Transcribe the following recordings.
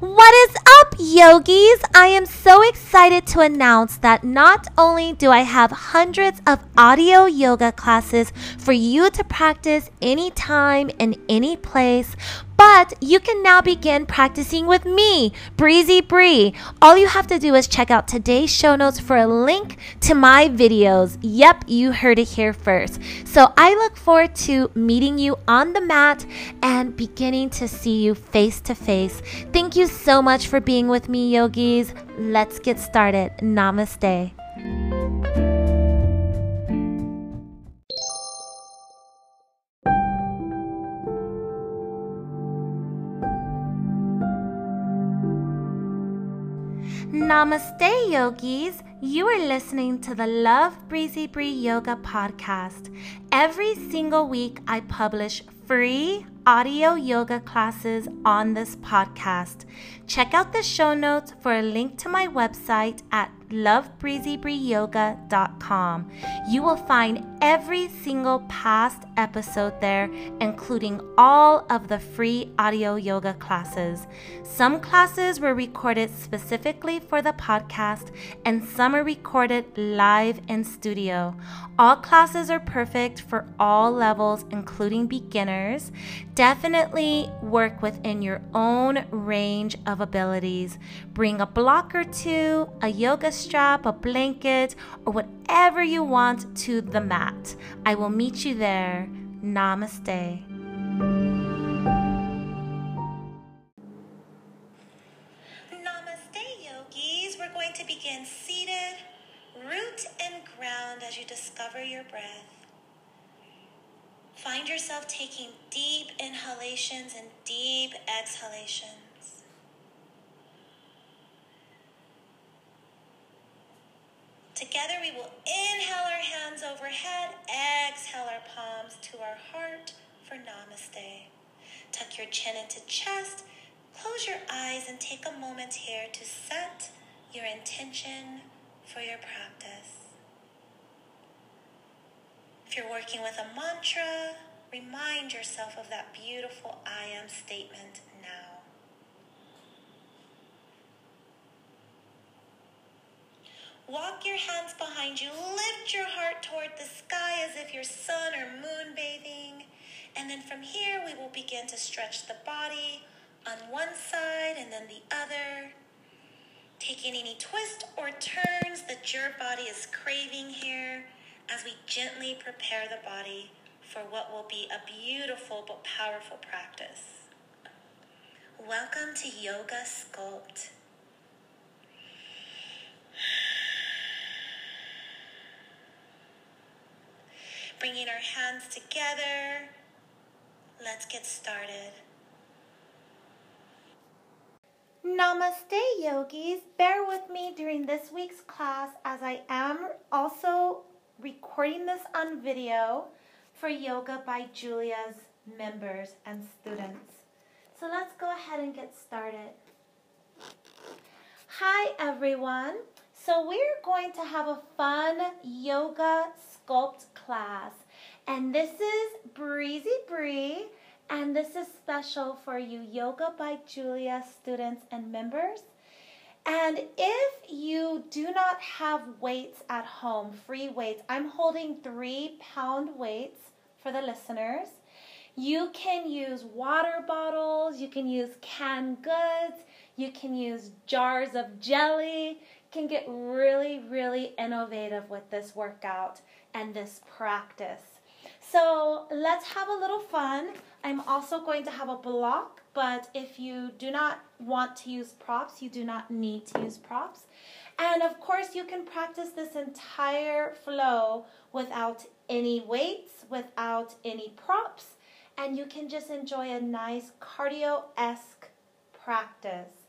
What is up, yogis? I am so excited to announce that not only do I have hundreds of audio yoga classes for you to practice anytime and any place, but you can now begin practicing with me, Breezy Bree. All you have to do is check out today's show notes for a link to my videos. Yep, you heard it here first. So I look forward to meeting you on the mat and beginning to see you face to face. Thank you so much for being with me, yogis. Let's get started. Namaste. Namaste, yogis. You are listening to the Love Breezy Bree Yoga podcast. Every single week, I publish free audio yoga classes on this podcast. Check out the show notes for a link to my website at lovebreezybreeyoga.com. You will find every single past episode there, including all of the free audio yoga classes. Some classes were recorded specifically for the podcast, and some are recorded live in studio. All classes are perfect for all levels, including beginners. Definitely work within your own range of abilities. Bring a block or two, a yoga strap, a blanket, or whatever you want to the mat. I will meet you there. Namaste. Namaste, yogis. We're going to begin seated, root and ground as you discover your breath. Find yourself taking deep inhalations and deep exhalations. Together, we will inhale our hands overhead, exhale our palms to our heart for namaste. Tuck your chin into chest, close your eyes, and take a moment here to set your intention for your practice. If you're working with a mantra, remind yourself of that beautiful I am statement now. Walk your hands behind you. Lift your heart toward the sky as if you're sun or moon bathing. And then from here, we will begin to stretch the body on one side and then the other. Taking any twist or turns that your body is craving here as we gently prepare the body for what will be a beautiful but powerful practice. Welcome to Yoga Sculpt. Bringing our hands together, let's get started. Namaste, yogis. Bear with me during this week's class as I am also recording this on video for Yoga by Julia's members and students. So let's go ahead and get started. Hi, everyone. So we're going to have a fun yoga sculpt class. And this is Breezy Bree. And this is special for you Yoga by Julia students and members. And if you do not have weights at home, free weights, I'm holding three pound weights for the listeners. You can use water bottles, you can use canned goods, you can use jars of jelly. You can get really, really innovative with this workout and this practice. So let's have a little fun. I'm also going to have a block, but if you do not want to use props, you do not need to use props. And of course, you can practice this entire flow without any weights, without any props, and you can just enjoy a nice cardio esque practice.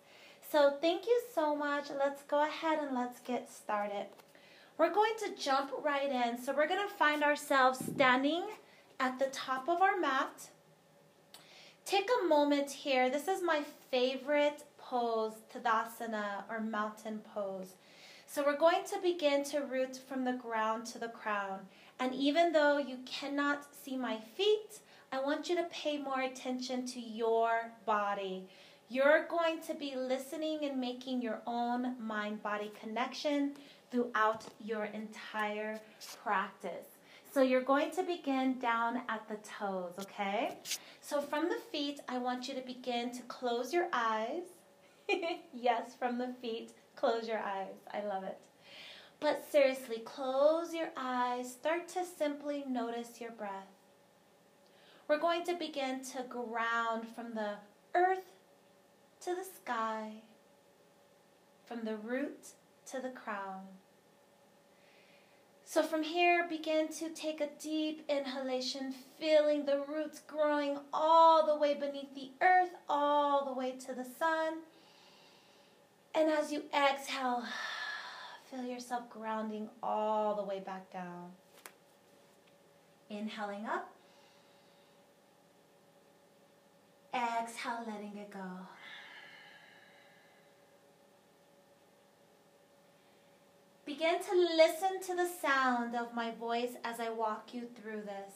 So, thank you so much. Let's go ahead and let's get started. We're going to jump right in. So, we're to find ourselves standing at the top of our mat. Take a moment here. This is my favorite pose, Tadasana or mountain pose. So we're going to begin to root from the ground to the crown. And even though you cannot see my feet, I want you to pay more attention to your body. You're going to be listening and making your own mind body connection throughout your entire practice. So you're going to begin down at the toes, okay? So from the feet, I want you to begin to close your eyes. yes, from the feet, close your eyes. I love it. But seriously, close your eyes. Start to simply notice your breath. We're going to begin to ground from the earth to the sky, from the root to the crown. So from here, begin to take a deep inhalation, feeling the roots growing all the way beneath the earth, all the way to the sun. And as you exhale, feel yourself grounding all the way back down. Inhaling up. Exhale, letting it go. Begin to listen to the sound of my voice as I walk you through this.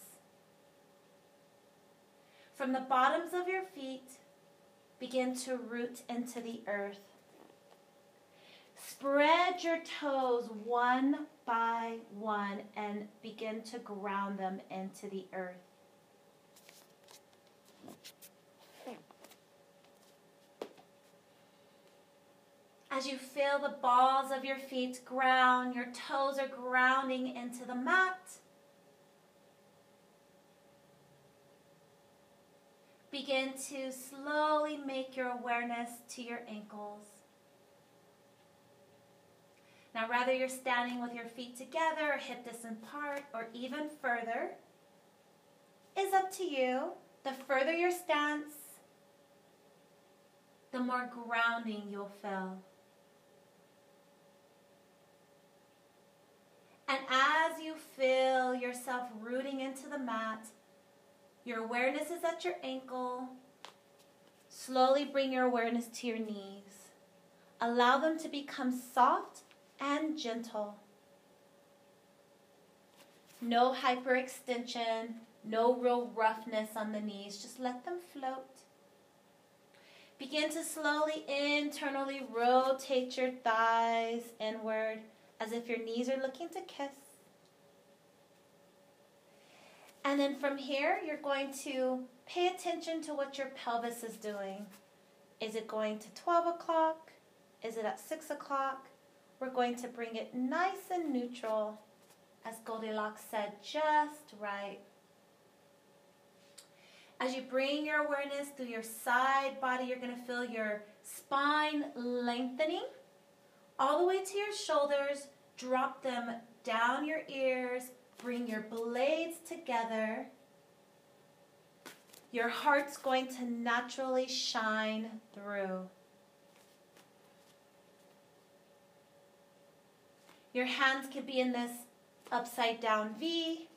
From the bottoms of your feet, begin to root into the earth. Spread your toes one by one and begin to ground them into the earth. As you feel the balls of your feet ground, your toes are grounding into the mat. Begin to slowly make your awareness to your ankles. Now, whether you're standing with your feet together, or hip distance apart, or even further, is up to you. The further your stance, the more grounding you'll feel. And as you feel yourself rooting into the mat, your awareness is at your ankle. Slowly bring your awareness to your knees. Allow them to become soft and gentle. No hyperextension, no real roughness on the knees. Just let them float. Begin to slowly internally rotate your thighs inward as if your knees are looking to kiss. And then from here, you're going to pay attention to what your pelvis is doing. Is it going to 12 o'clock? Is it at 6 o'clock? We're going to bring it nice and neutral, as Goldilocks said, just right. As you bring your awareness through your side body, you're going to feel your spine lengthening all the way to your shoulders. Drop them down your ears. Bring your blades together. Your heart's going to naturally shine through. Your hands could be in this upside down V,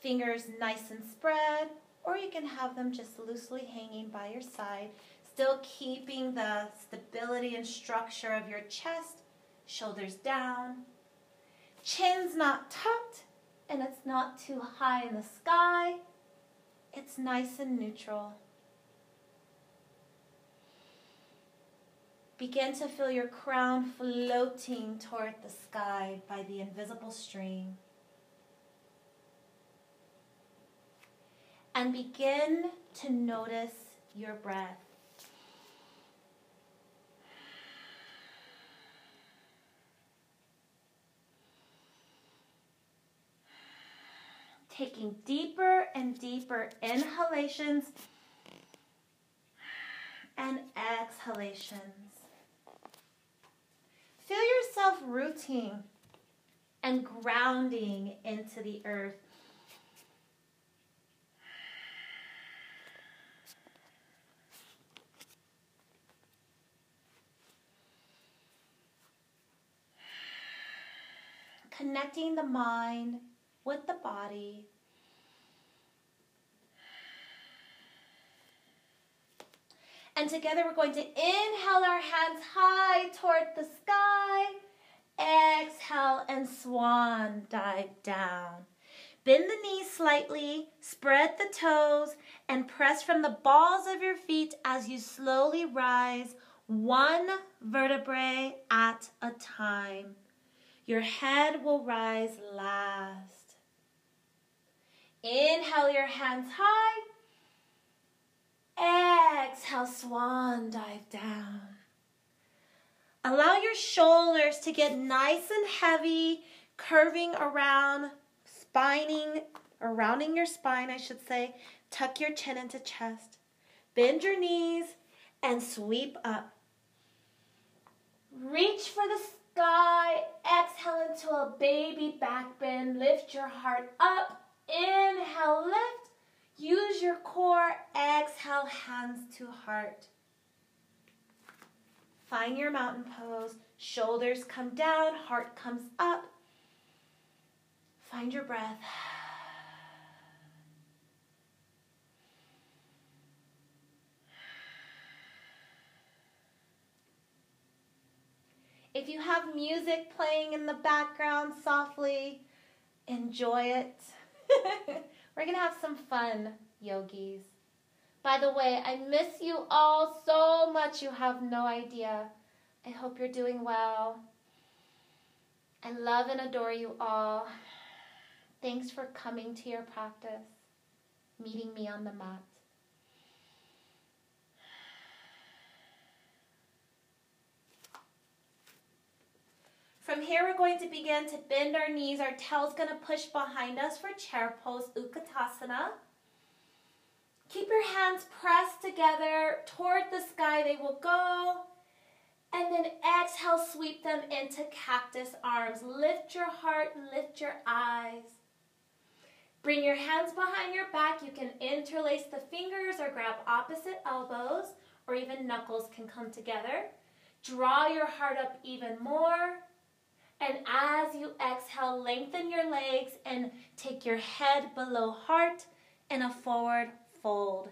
fingers nice and spread, or you can have them just loosely hanging by your side, still keeping the stability and structure of your chest, shoulders down. Chin's not tucked and it's not too high in the sky. It's nice and neutral. Begin to feel your crown floating toward the sky by the invisible stream. And begin to notice your breath. Taking deeper and deeper inhalations and exhalations. Feel yourself rooting and grounding into the earth. Connecting the mind with the body And together we're going to inhale our hands high toward the sky. Exhale and swan dive down. Bend the knees slightly, spread the toes, and press from the balls of your feet as you slowly rise one vertebrae at a time. Your head will rise last. Inhale your hands high. Exhale, swan dive down. Allow your shoulders to get nice and heavy, curving around, spining, or rounding your spine, I should say. Tuck your chin into chest. Bend your knees and sweep up. Reach for the sky. Exhale into a baby back bend. Lift your heart up. Inhale, lift. Use your core. Exhale, hands to heart. Find your mountain pose. Shoulders come down, heart comes up. Find your breath. If you have music playing in the background softly, enjoy it. We're going to have some fun, yogis. By the way, I miss you all so much, you have no idea. I hope you're doing well. I love and adore you all. Thanks for coming to your practice, meeting me on the mat. From here, we're going to begin to bend our knees. Our tail's going to push behind us for chair pose, Utkatasana. Keep your hands pressed together toward the sky. They will go. And then exhale, sweep them into cactus arms. Lift your heart, lift your eyes. Bring your hands behind your back. You can interlace the fingers or grab opposite elbows, or even knuckles can come together. Draw your heart up even more. And as you exhale, lengthen your legs and take your head below heart in a forward fold.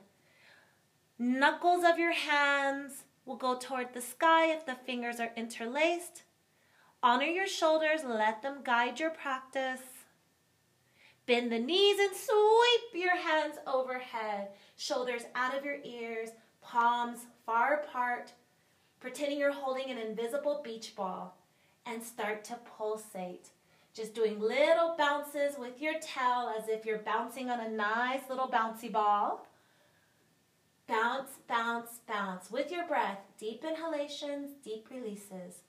Knuckles of your hands will go toward the sky if the fingers are interlaced. Honor your shoulders, let them guide your practice. Bend the knees and sweep your hands overhead, shoulders out of your ears, palms far apart, pretending you're holding an invisible beach ball and start to pulsate. Just doing little bounces with your tail as if you're bouncing on a nice little bouncy ball. Bounce, bounce, bounce with your breath. Deep inhalations, deep releases.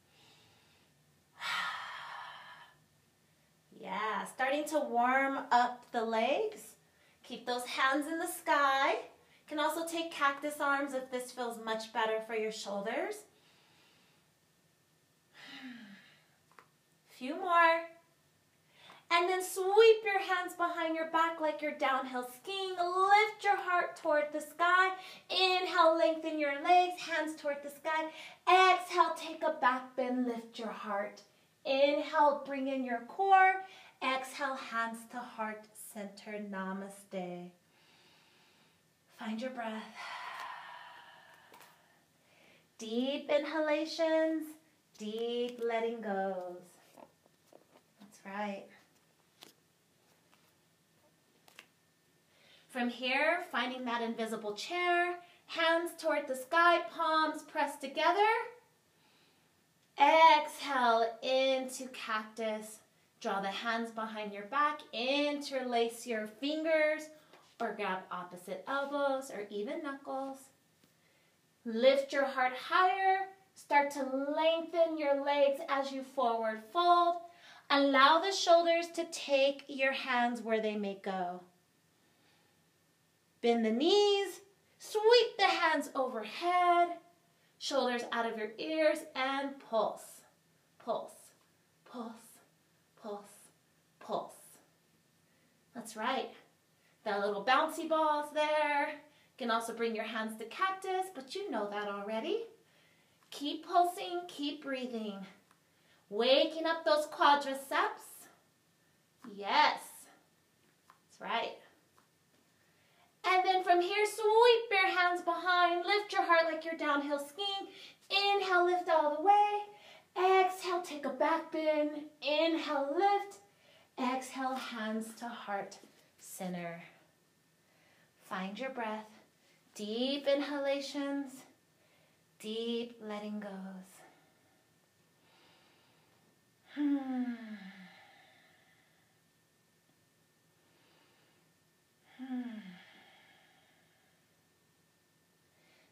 yeah, starting to warm up the legs. Keep those hands in the sky. You can also take cactus arms if this feels much better for your shoulders. Few more. And then sweep your hands behind your back like you're downhill skiing. Lift your heart toward the sky. Inhale, lengthen your legs, hands toward the sky. Exhale, take a back bend, lift your heart. Inhale, bring in your core. Exhale, hands to heart center. Namaste. Find your breath. Deep inhalations, deep letting goes right. From here, finding that invisible chair, hands toward the sky, palms pressed together. Exhale into cactus. Draw the hands behind your back, interlace your fingers, or grab opposite elbows or even knuckles. Lift your heart higher. Start to lengthen your legs as you forward fold. Allow the shoulders to take your hands where they may go. Bend the knees, sweep the hands overhead, shoulders out of your ears, and pulse, pulse, pulse, pulse, pulse. That's right. That little bouncy balls there. You can also bring your hands to cactus, but you know that already. Keep pulsing, keep breathing. Waking up those quadriceps. Yes. That's right. And then from here, sweep your hands behind. Lift your heart like you're downhill skiing. Inhale, lift all the way. Exhale, take a back bend. Inhale, lift. Exhale, hands to heart center. Find your breath. Deep inhalations, deep letting goes.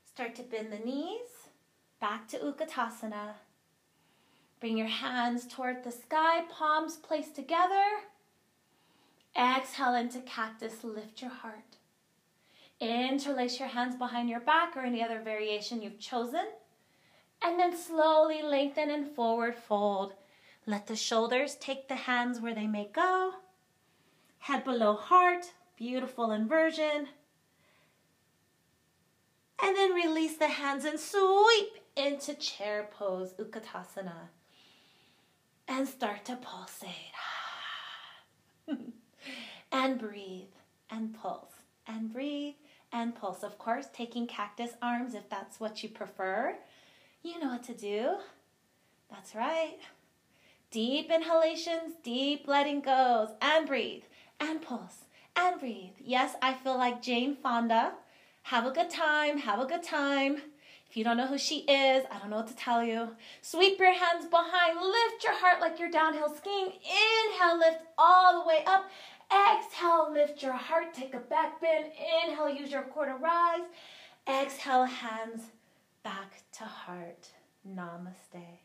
Start to bend the knees, back to Utkatasana. Bring your hands toward the sky, palms placed together. Exhale into cactus, lift your heart. Interlace your hands behind your back or any other variation you've chosen. And then slowly lengthen and forward fold. Let the shoulders take the hands where they may go. Head below heart, beautiful inversion. And then release the hands and sweep into chair pose, Utkatasana. And start to pulsate. and breathe and pulse and breathe and pulse. Of course, taking cactus arms if that's what you prefer. You know what to do. That's right. Deep inhalations, deep letting goes, and breathe, and pulse, and breathe. Yes, I feel like Jane Fonda. Have a good time, have a good time. If you don't know who she is, I don't know what to tell you. Sweep your hands behind, lift your heart like you're downhill skiing. Inhale, lift all the way up. Exhale, lift your heart, take a back bend. Inhale, use your core to rise. Exhale, hands back to heart. Namaste.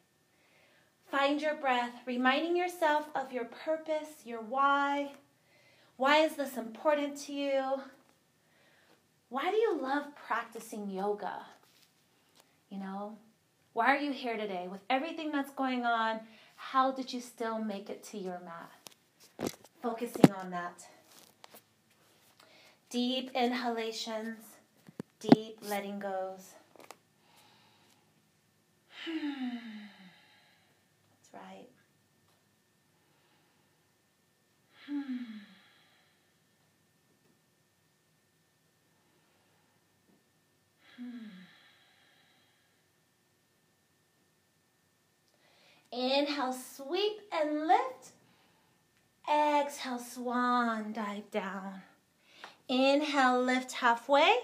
Find your breath, reminding yourself of your purpose, your why. Why is this important to you? Why do you love practicing yoga? You know, why are you here today? With everything that's going on, how did you still make it to your mat? Focusing on that. Deep inhalations, deep letting goes. Hmm. That's right. Inhale, sweep and lift. Exhale, swan dive down. Inhale, lift halfway.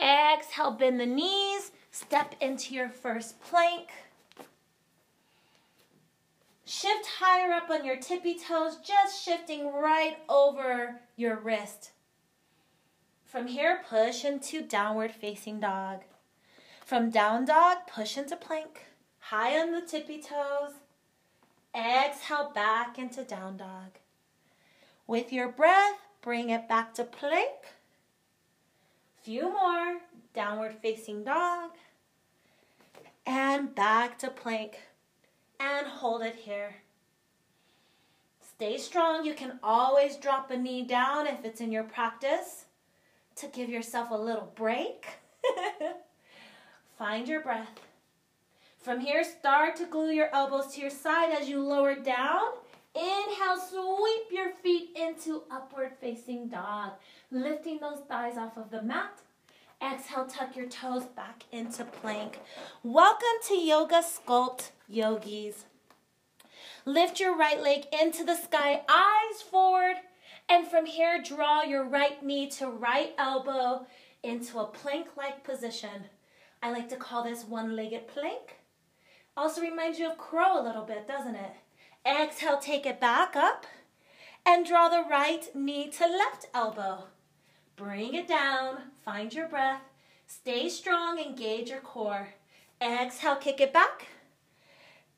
Exhale, bend the knees. Step into your first plank. Shift higher up on your tippy toes, just shifting right over your wrist. From here, push into downward facing dog. From down dog, push into plank. High on the tippy toes. Exhale back into down dog. With your breath, bring it back to plank. Few more. Downward facing dog. And back to plank. And hold it here. Stay strong. You can always drop a knee down if it's in your practice to give yourself a little break. Find your breath. From here, start to glue your elbows to your side as you lower down. Inhale, sweep your feet into upward facing dog, lifting those thighs off of the mat. Exhale, tuck your toes back into plank. Welcome to Yoga Sculpt Yogis. Lift your right leg into the sky, eyes forward, and from here, draw your right knee to right elbow into a plank like position. I like to call this one legged plank. Also reminds you of crow a little bit, doesn't it? Exhale, take it back up and draw the right knee to left elbow. Bring it down, find your breath, stay strong, engage your core. Exhale, kick it back.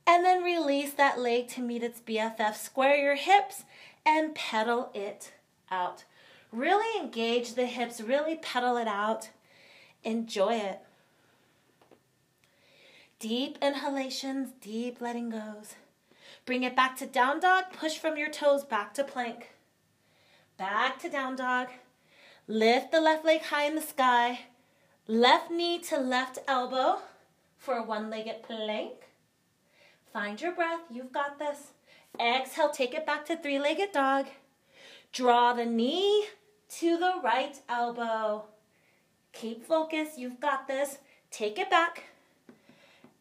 And then release that leg to meet its BFF. Square your hips and pedal it out. Really engage the hips, really pedal it out. Enjoy it. Deep inhalations, deep letting goes. Bring it back to down dog. Push from your toes back to plank. Back to down dog. Lift the left leg high in the sky. Left knee to left elbow for a one legged plank. Find your breath. You've got this. Exhale, take it back to three legged dog. Draw the knee to the right elbow. Keep focus. You've got this. Take it back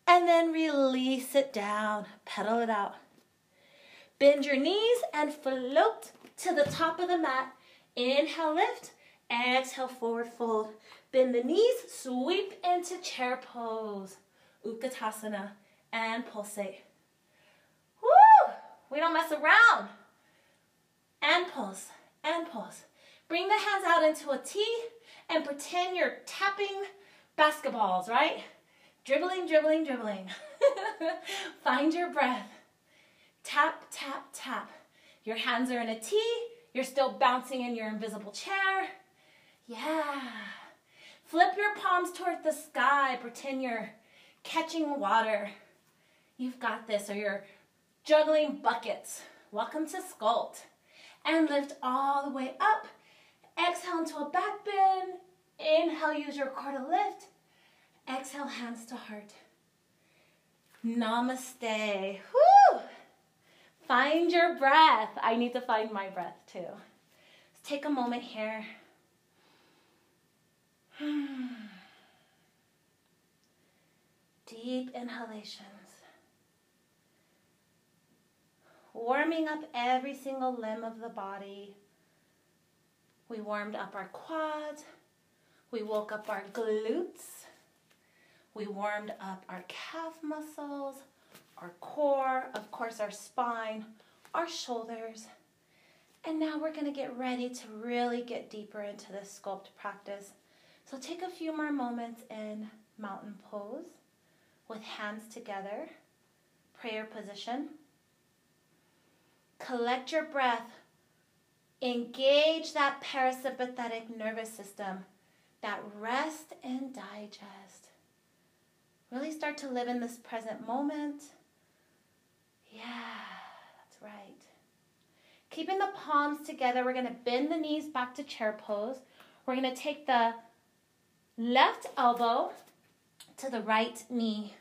and then release it down. Pedal it out. Bend your knees and float to the top of the mat. Inhale, lift. Exhale, forward fold. Bend the knees, sweep into chair pose. Utkatasana and pulsate. Woo! We don't mess around. And pulse, and pulse. Bring the hands out into a T and pretend you're tapping basketballs, right? Dribbling, dribbling, dribbling. Find your breath. Tap, tap, tap. Your hands are in a T. You're still bouncing in your invisible chair. Yeah. Flip your palms toward the sky. Pretend you're catching water. You've got this. Or you're juggling buckets. Welcome to Sculpt. And lift all the way up. Exhale into a back bend. Inhale, use your core to lift. Exhale, hands to heart. Namaste. Woo! Find your breath. I need to find my breath too. Let's take a moment here. Deep inhalations. Warming up every single limb of the body. We warmed up our quads. We woke up our glutes. We warmed up our calf muscles, our core, of course, our spine, our shoulders. And now we're going to get ready to really get deeper into this sculpt practice. So take a few more moments in mountain pose with hands together, prayer position. Collect your breath. Engage that parasympathetic nervous system, that rest and digest. Really start to live in this present moment. Yeah, that's right. Keeping the palms together, we're going to bend the knees back to chair pose. We're going to take the left elbow to the right knee.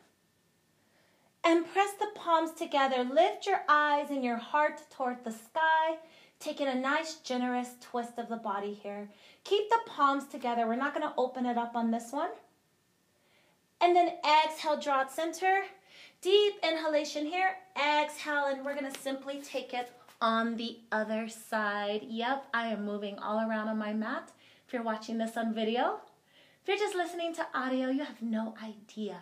And press the palms together. Lift your eyes and your heart toward the sky. Taking a nice, generous twist of the body here. Keep the palms together. We're not going to open it up on this one. And then exhale, draw it center. Deep inhalation here. Exhale, and we're going to simply take it on the other side. Yep, I am moving all around on my mat. If you're watching this on video, if you're just listening to audio, you have no idea.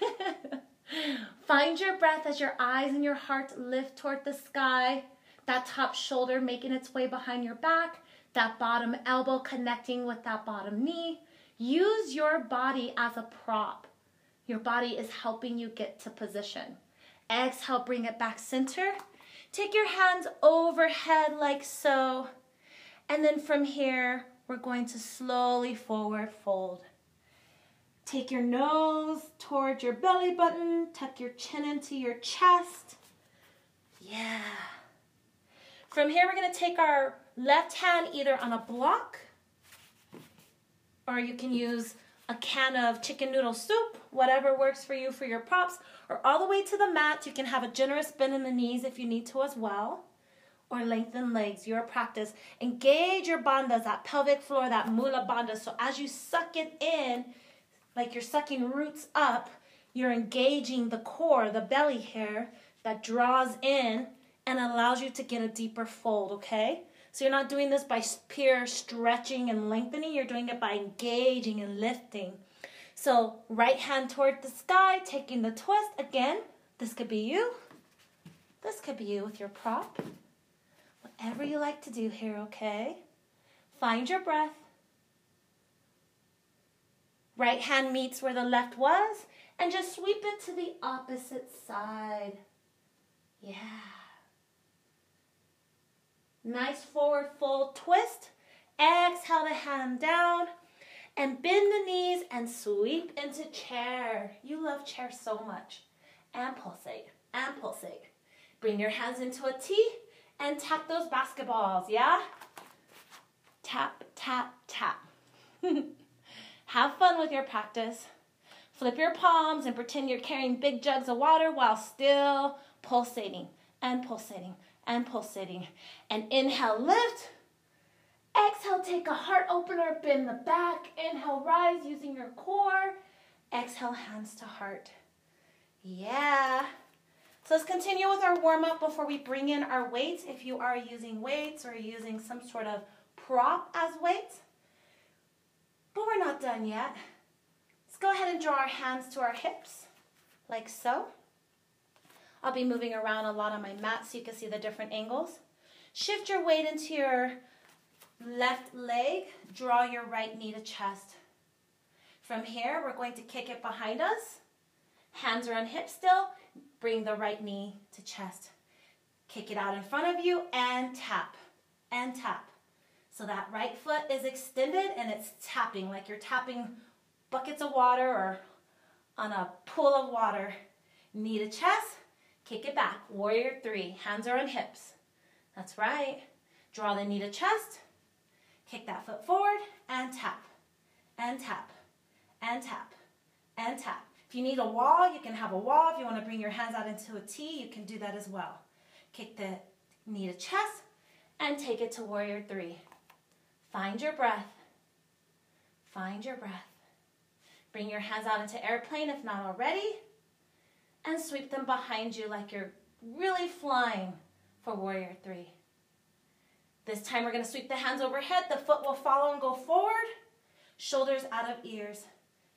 Find your breath as your eyes and your heart lift toward the sky. That top shoulder making its way behind your back. That bottom elbow connecting with that bottom knee. Use your body as a prop. Your body is helping you get to position. Exhale, bring it back center. Take your hands overhead like so. And then from here, we're going to slowly forward fold. Take your nose towards your belly button. Tuck your chin into your chest. Yeah. From here, we're going to take our left hand either on a block or you can use a can of chicken noodle soup, whatever works for you for your props, or all the way to the mat. You can have a generous bend in the knees if you need to as well, lengthen legs, your practice. Engage your bandhas, that pelvic floor, that mula bandha. So as you suck it in, like you're sucking roots up, you're engaging the core, the belly hair that draws in and allows you to get a deeper fold, okay? So you're not doing this by pure stretching and lengthening, you're doing it by engaging and lifting. So right hand toward the sky, taking the twist. Again, this could be you. This could be you with your prop. Whatever you like to do here, okay? Find your breath. Right hand meets where the left was, and just sweep it to the opposite side. Yeah. Nice forward fold twist. Exhale the hand down and bend the knees and sweep into chair. You love chair so much. And pulsate, and pulsate. Bring your hands into a T and tap those basketballs, yeah? Tap, tap, tap. Have fun with your practice. Flip your palms and pretend you're carrying big jugs of water while still pulsating and pulsating and pulsating. And inhale, lift. Exhale, take a heart opener, bend the back. Inhale, rise using your core. Exhale, hands to heart. Yeah. So let's continue with our warm up before we bring in our weights. If you are using weights or using some sort of prop as weights. But we're not done yet. Let's go ahead and draw our hands to our hips, like so. I'll be moving around a lot on my mat so you can see the different angles. Shift your weight into your left leg. Draw your right knee to chest. From here, we're going to kick it behind us. Hands are on hips still. Bring the right knee to chest. Kick it out in front of you and tap and tap. So that right foot is extended and it's tapping like you're tapping buckets of water or on a pool of water. Knee to chest, kick it back. Warrior three, hands are on hips. That's right. Draw the knee to chest, kick that foot forward and tap, and tap, and tap, and tap. If you need a wall, you can have a wall. If you want to bring your hands out into a T, you can do that as well. Kick the knee to chest and take it to warrior three. Find your breath. Find your breath. Bring your hands out into airplane if not already. And sweep them behind you like you're really flying for warrior three. This time we're to sweep the hands overhead. The foot will follow and go forward. Shoulders out of ears.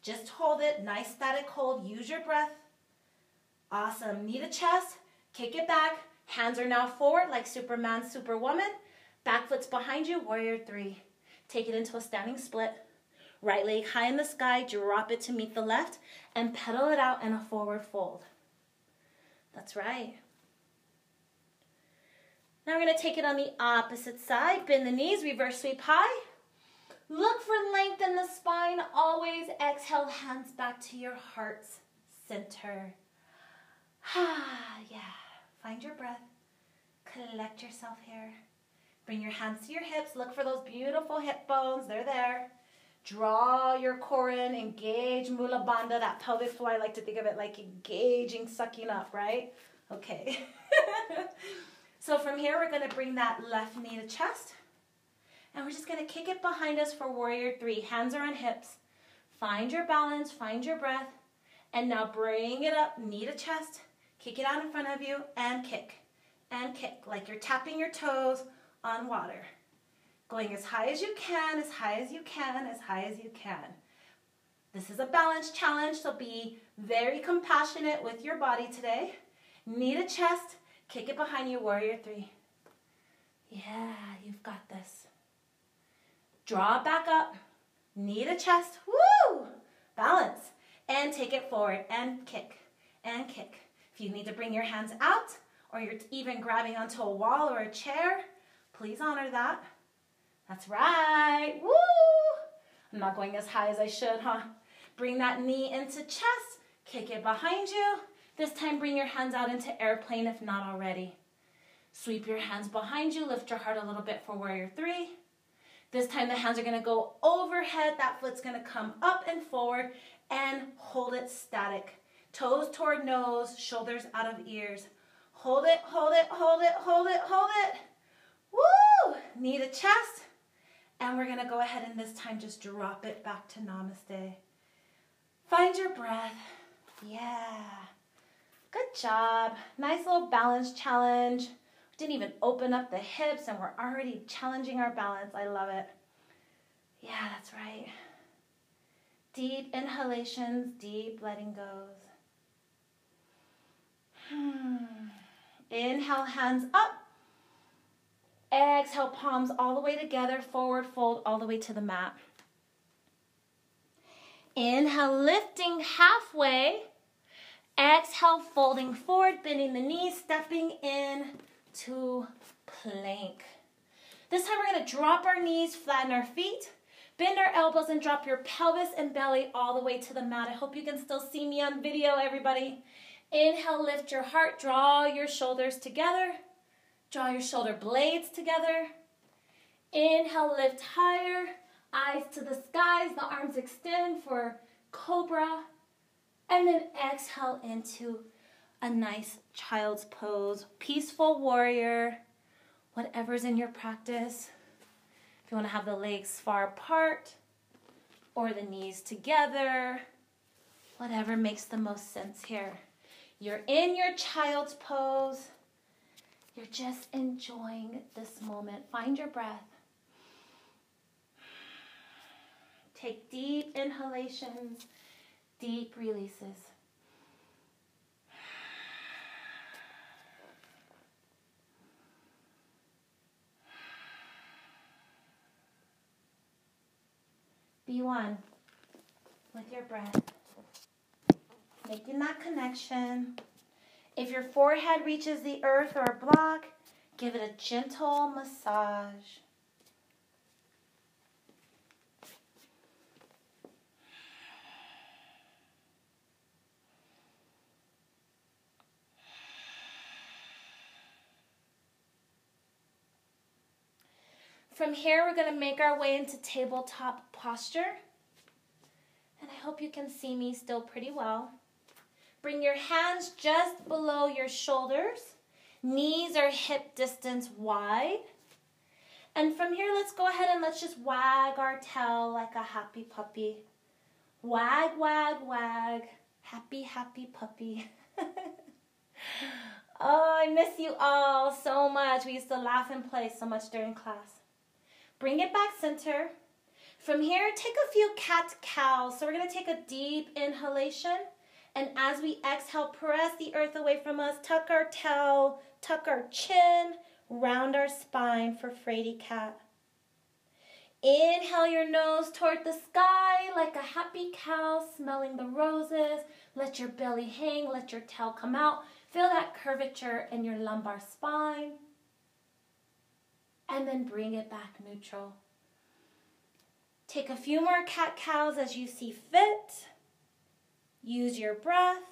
Just hold it. Nice static hold. Use your breath. Awesome. Knee to chest. Kick it back. Hands are now forward like Superman, Superwoman. Back foot's behind you. Warrior three. Take it into a standing split. Right leg high in the sky, drop it to meet the left, and pedal it out in a forward fold. That's right. Now we're to take it on the opposite side. Bend the knees, reverse sweep high. Look for length in the spine. Always exhale, hands back to your heart's center. Ah, yeah. Find your breath. Collect yourself here. Bring your hands to your hips. Look for those beautiful hip bones. They're there. Draw your core in. Engage Mula Bandha, that pelvic floor. I like to think of it like engaging, sucking up, right? Okay. so from here, we're going to bring that left knee to chest. And we're just to kick it behind us for warrior three. Hands are on hips. Find your balance. Find your breath. And now bring it up, knee to chest. Kick it out in front of you and kick and kick like you're tapping your toes on water. Going as high as you can, as high as you can, as high as you can. This is a balance challenge, so be very compassionate with your body today. Knee to chest, kick it behind you, warrior three. Yeah, you've got this. Draw back up, knee to chest, woo! Balance, and take it forward, and kick, and kick. If you need to bring your hands out, or you're even grabbing onto a wall or a chair, Please honor that. That's right. Woo! I'm not going as high as I should, huh? Bring that knee into chest. Kick it behind you. This time, bring your hands out into airplane if not already. Sweep your hands behind you. Lift your heart a little bit for warrior three. This time, the hands are to go overhead. That foot's to come up and forward and hold it static. Toes toward nose, shoulders out of ears. Hold it, hold it, hold it, hold it, hold it. Woo! Knee to chest. And we're to go ahead and this time just drop it back to namaste. Find your breath. Yeah. Good job. Nice little balance challenge. Didn't even open up the hips and we're already challenging our balance. I love it. Yeah, that's right. Deep inhalations, deep letting goes. Hmm. Inhale, hands up. Exhale, palms all the way together, forward fold all the way to the mat. Inhale, lifting halfway. Exhale, folding forward, bending the knees, stepping in to plank. This time we're to drop our knees, flatten our feet, bend our elbows, and drop your pelvis and belly all the way to the mat. I hope you can still see me on video, everybody. Inhale, lift your heart, draw your shoulders together. Draw your shoulder blades together. Inhale, lift higher. Eyes to the skies. The arms extend for cobra. And then exhale into a nice child's pose. Peaceful warrior. Whatever's in your practice. If you want to have the legs far apart or the knees together. Whatever makes the most sense here. You're in your child's pose. You're just enjoying this moment. Find your breath. Take deep inhalations, deep releases. Be one with your breath. Making that connection. If your forehead reaches the earth or a block, give it a gentle massage. From here, we're going to make our way into tabletop posture. And I hope you can see me still pretty well. Bring your hands just below your shoulders. Knees are hip distance wide. And from here, let's go ahead and let's just wag our tail like a happy puppy. Wag, wag, wag. Happy, happy puppy. oh, I miss you all so much. We used to laugh and play so much during class. Bring it back center. From here, take a few cat cows. So we're to take a deep inhalation. And as we exhale, press the earth away from us. Tuck our tail, tuck our chin, round our spine for Frady cat. Inhale your nose toward the sky like a happy cow smelling the roses. Let your belly hang, let your tail come out. Feel that curvature in your lumbar spine and then bring it back neutral. Take a few more cat cows as you see fit. Use your breath.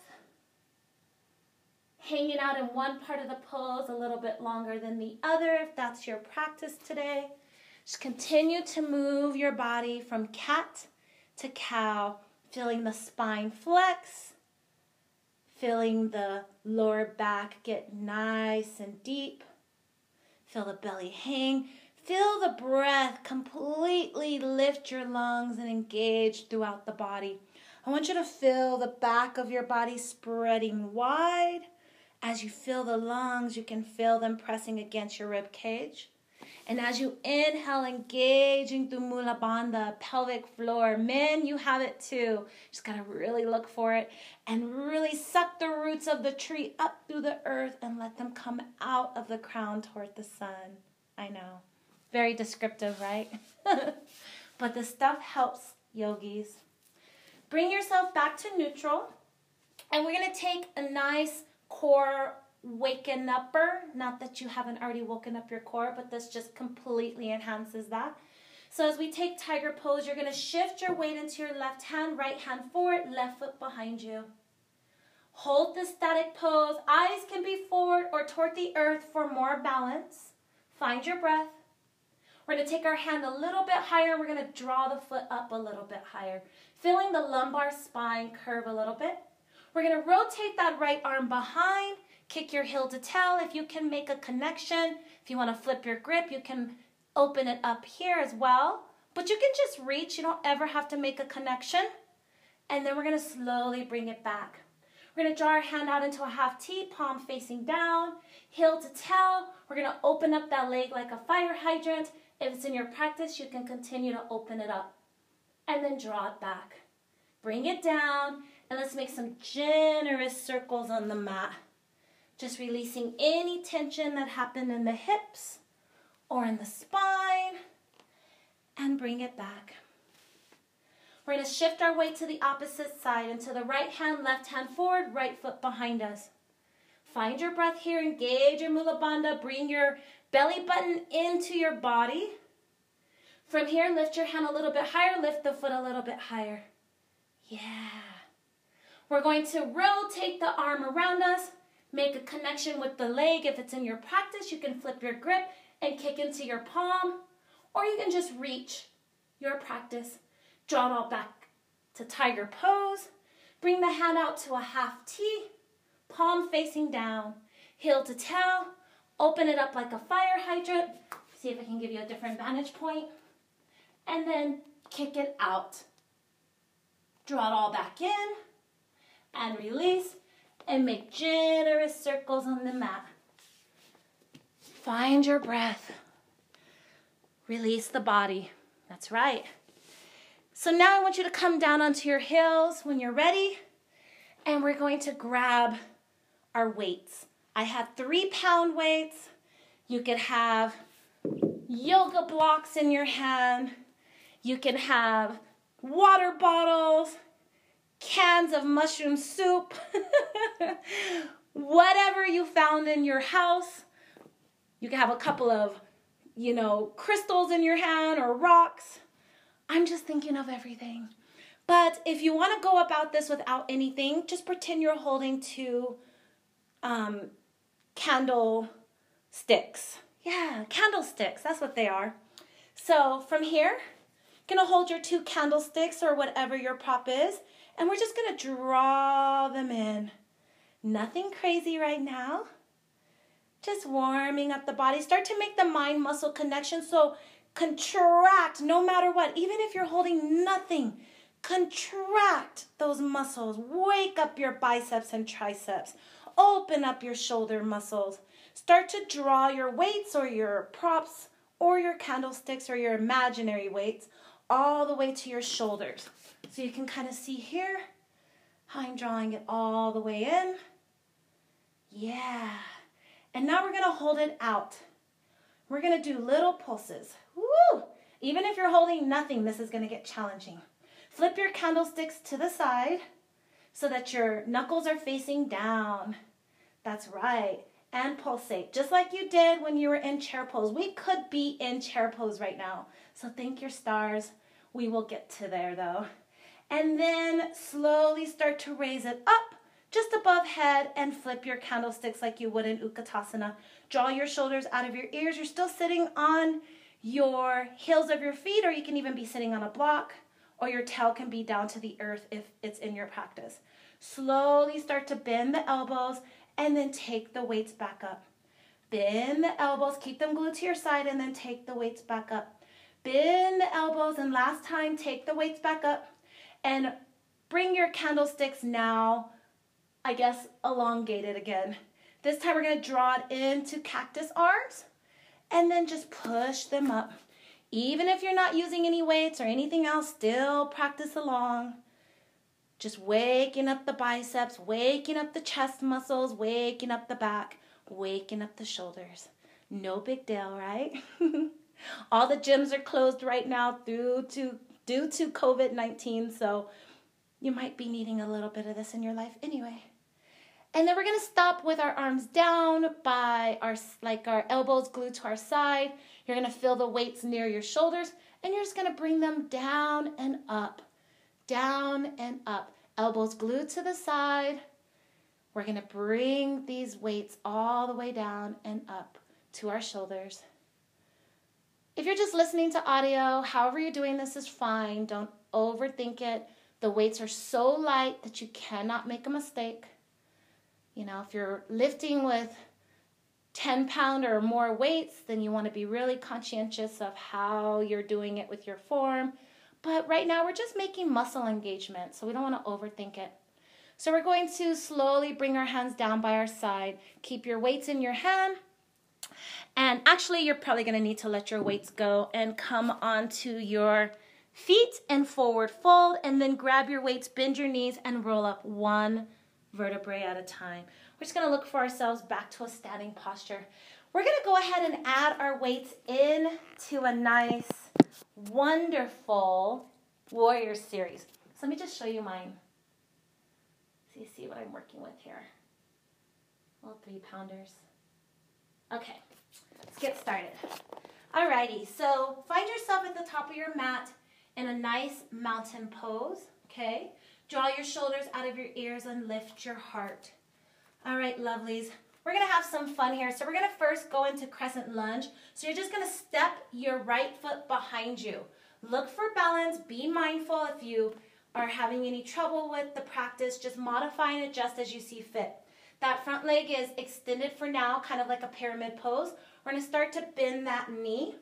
Hanging out in one part of the pose a little bit longer than the other if that's your practice today. Just continue to move your body from cat to cow, feeling the spine flex, feeling the lower back get nice and deep. Feel the belly hang. Feel the breath completely lift your lungs and engage throughout the body. I want you to feel the back of your body spreading wide. As you feel the lungs, you can feel them pressing against your rib cage. And as you inhale, engaging through Mula Bandha, pelvic floor. Men, you have it too. Just gotta really look for it and really suck the roots of the tree up through the earth and let them come out of the crown toward the sun. I know. Very descriptive, right? but the stuff helps yogis. Bring yourself back to neutral. And we're gonna take a nice core waken upper. Not that you haven't already woken up your core, but this just completely enhances that. So as we take tiger pose, you're going to shift your weight into your left hand, right hand forward, left foot behind you. Hold the static pose. Eyes can be forward or toward the earth for more balance. Find your breath. We're to take our hand a little bit higher. We're going to draw the foot up a little bit higher, feeling the lumbar spine curve a little bit. We're going to rotate that right arm behind Kick your heel to tail if you can make a connection. If you want to flip your grip, you can open it up here as well. But you can just reach. You don't ever have to make a connection. And then we're going to slowly bring it back. We're going to draw our hand out into a half T, palm facing down, heel to tail. We're going to open up that leg like a fire hydrant. If it's in your practice, you can continue to open it up. And then draw it back. Bring it down, and let's make some generous circles on the mat. Just releasing any tension that happened in the hips or in the spine and bring it back. We're going to shift our weight to the opposite side into the right hand, left hand forward, right foot behind us. Find your breath here, engage your Mula Bandha, bring your belly button into your body. From here, lift your hand a little bit higher, lift the foot a little bit higher. Yeah. We're going to rotate the arm around us, Make a connection with the leg. If it's in your practice, you can flip your grip and kick into your palm, or you can just reach your practice. Draw it all back to tiger pose. Bring the hand out to a half T, palm facing down, heel to tail. Open it up like a fire hydrant. See if I can give you a different vantage point. And then kick it out. Draw it all back in and release and make generous circles on the mat. Find your breath. Release the body. That's right. So now I want you to come down onto your heels when you're ready, and we're going to grab our weights. I have three pound weights. You could have yoga blocks in your hand. You can have water bottles, cans of mushroom soup, whatever you found in your house. You can have a couple of, you know, crystals in your hand or rocks. I'm just thinking of everything. But if you want to go about this without anything, just pretend you're holding two um, candle sticks. Yeah, candlesticks, that's what they are. So from here, gonna hold your two candlesticks or whatever your prop is, and we're just gonna draw them in. Nothing crazy right now. Just warming up the body. Start to make the mind muscle connection. So contract no matter what, even if you're holding nothing. Contract those muscles. Wake up your biceps and triceps. Open up your shoulder muscles. Start to draw your weights or your props or your candlesticks or your imaginary weights all the way to your shoulders. So you can kind of see here how I'm drawing it all the way in. Yeah. And now we're going to hold it out. We're going to do little pulses. Woo! Even if you're holding nothing, this is going to get challenging. Flip your candlesticks to the side so that your knuckles are facing down. That's right. And pulsate, just like you did when you were in chair pose. We could be in chair pose right now. So thank your stars. We will get to there though. And then slowly start to raise it up just above head and flip your candlesticks like you would in Utkatasana. Draw your shoulders out of your ears. You're still sitting on your heels of your feet, or you can even be sitting on a block, or your tail can be down to the earth if it's in your practice. Slowly start to bend the elbows and then take the weights back up. Bend the elbows, keep them glued to your side, and then take the weights back up. Bend the elbows, and last time, take the weights back up and bring your candlesticks now, I guess, elongated again. This time we're gonna draw it into cactus arms and then just push them up. Even if you're not using any weights or anything else, still practice along. Just waking up the biceps, waking up the chest muscles, waking up the back, waking up the shoulders. No big deal, right? All the gyms are closed right now through to due to COVID-19, so you might be needing a little bit of this in your life anyway. And then we're to stop with our arms down by our like our elbows glued to our side. You're to feel the weights near your shoulders and you're just to bring them down and up. Down and up. Elbows glued to the side. We're to bring these weights all the way down and up to our shoulders. If you're just listening to audio, however you're doing this is fine. Don't overthink it. The weights are so light that you cannot make a mistake. You know, if you're lifting with 10 pound or more weights, then you want to be really conscientious of how you're doing it with your form. But right now, we're just making muscle engagement, so we don't want to overthink it. So we're going to slowly bring our hands down by our side. Keep your weights in your hand and actually, you're probably going to need to let your weights go and come onto your feet and forward fold, and then grab your weights, bend your knees, and roll up one vertebrae at a time. We're just going to look for ourselves back to a standing posture. We're going to go ahead and add our weights in to a nice, wonderful warrior series. So let me just show you mine. So you see what I'm working with here. Little three pounders. Okay. Let's get started. Alrighty, so find yourself at the top of your mat in a nice mountain pose, okay? Draw your shoulders out of your ears and lift your heart. All right, lovelies. We're gonna have some fun here. So we're gonna first go into crescent lunge. So you're just gonna step your right foot behind you. Look for balance, be mindful if you are having any trouble with the practice, just modify and adjust as you see fit. That front leg is extended for now, kind of like a pyramid pose. We're to start to bend that knee.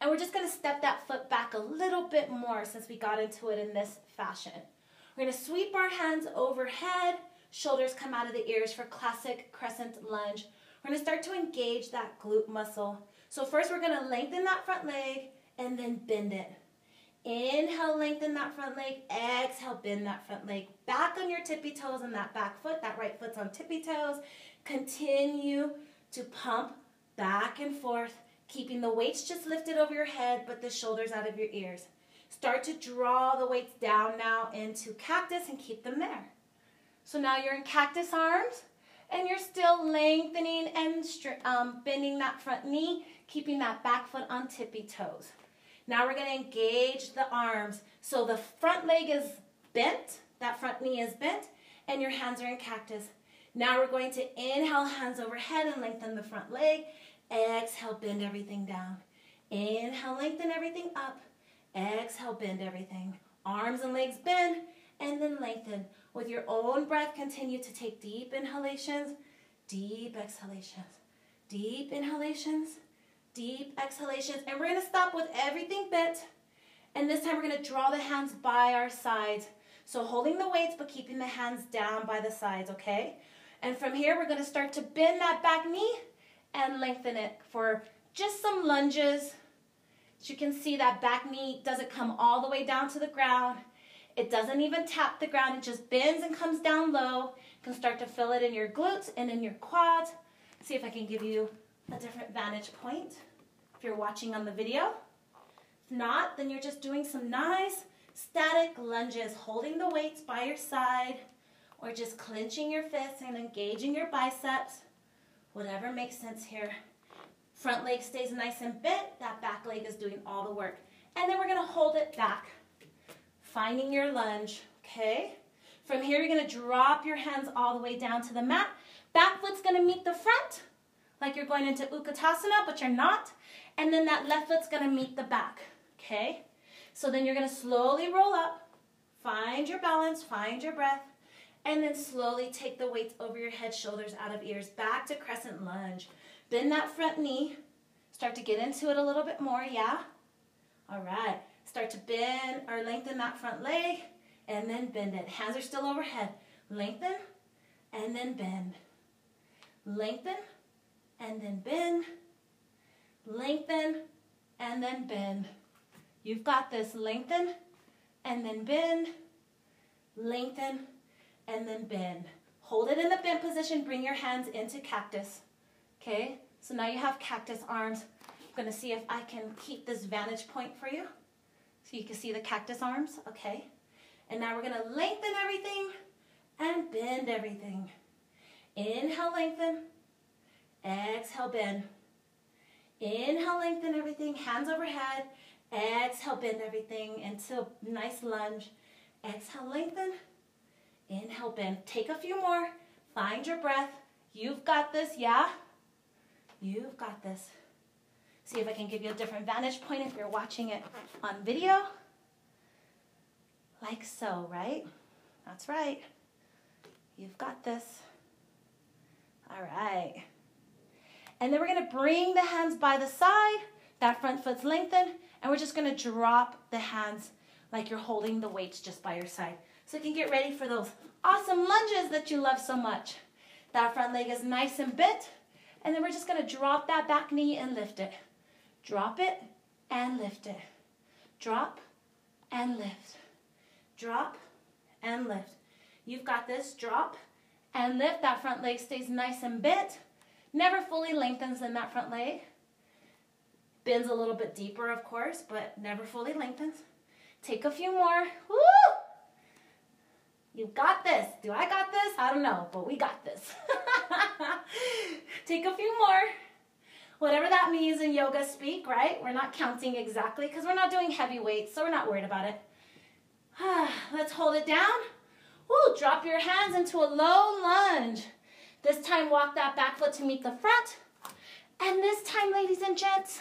And we're just to step that foot back a little bit more since we got into it in this fashion. We're to sweep our hands overhead, shoulders come out of the ears for classic crescent lunge. We're gonna start to engage that glute muscle. So first we're gonna lengthen that front leg and then bend it. Inhale, lengthen that front leg. Exhale, bend that front leg. Back on your tippy toes and that back foot. That right foot's on tippy toes. Continue to pump back and forth, keeping the weights just lifted over your head, but the shoulders out of your ears. Start to draw the weights down now into cactus and keep them there. So now you're in cactus arms and you're still lengthening and um, bending that front knee, keeping that back foot on tippy toes. Now we're going to engage the arms. So the front leg is bent, that front knee is bent, and your hands are in cactus. Now we're going to inhale, hands overhead and lengthen the front leg. Exhale, bend everything down. Inhale, lengthen everything up. Exhale, bend everything. Arms and legs bend, and then lengthen. With your own breath, continue to take deep inhalations, deep exhalations, deep inhalations, deep exhalations. And we're going to stop with everything bent. And this time we're going to draw the hands by our sides. So holding the weights, but keeping the hands down by the sides, okay? And from here, we're going to start to bend that back knee and lengthen it for just some lunges. As you can see, that back knee doesn't come all the way down to the ground. It doesn't even tap the ground. It just bends and comes down low. You can start to feel it in your glutes and in your quads. See if I can give you a different vantage point you're watching on the video. If not, then you're just doing some nice static lunges, holding the weights by your side or just clenching your fists and engaging your biceps. Whatever makes sense here. Front leg stays nice and bent. That back leg is doing all the work. And then we're to hold it back, finding your lunge, okay? From here, you're to drop your hands all the way down to the mat. Back foot's to meet the front, like you're going into Utkatasana, but you're not. And then that left foot's to meet the back, okay? So then you're to slowly roll up, find your balance, find your breath, and then slowly take the weights over your head, shoulders out of ears, back to crescent lunge. Bend that front knee. Start to get into it a little bit more, yeah? All right. Start to bend or lengthen that front leg and then bend it. Hands are still overhead. Lengthen and then bend. Lengthen and then bend. Lengthen and then bend. You've got this. Lengthen and then bend. Lengthen and then bend. Hold it in the bend position. Bring your hands into cactus. Okay, so now you have cactus arms. I'm going to see if I can keep this vantage point for you. So you can see the cactus arms, okay? And now we're going to lengthen everything and bend everything. Inhale, lengthen. Exhale, bend. Inhale, lengthen everything. Hands overhead. Exhale, bend everything into nice lunge. Exhale, lengthen. Inhale, bend. Take a few more. Find your breath. You've got this, yeah? You've got this. See if I can give you a different vantage point if you're watching it on video. Like so, right? That's right. You've got this. All right. And then we're to bring the hands by the side. That front foot's lengthened. And we're just to drop the hands like you're holding the weights just by your side. So you can get ready for those awesome lunges that you love so much. That front leg is nice and bent. And then we're just to drop that back knee and lift it. Drop it and lift it. Drop and lift. Drop and lift. You've got this. Drop and lift. That front leg stays nice and bent. Never fully lengthens in that front leg. Bends a little bit deeper, of course, but never fully lengthens. Take a few more. Woo! You got this. Do I got this? I don't know, but we got this. Take a few more. Whatever that means in yoga speak, right? We're not counting exactly because we're not doing heavy weights, so we're not worried about it. Let's hold it down. Woo, drop your hands into a low lunge. This time, walk that back foot to meet the front. And this time, ladies and gents,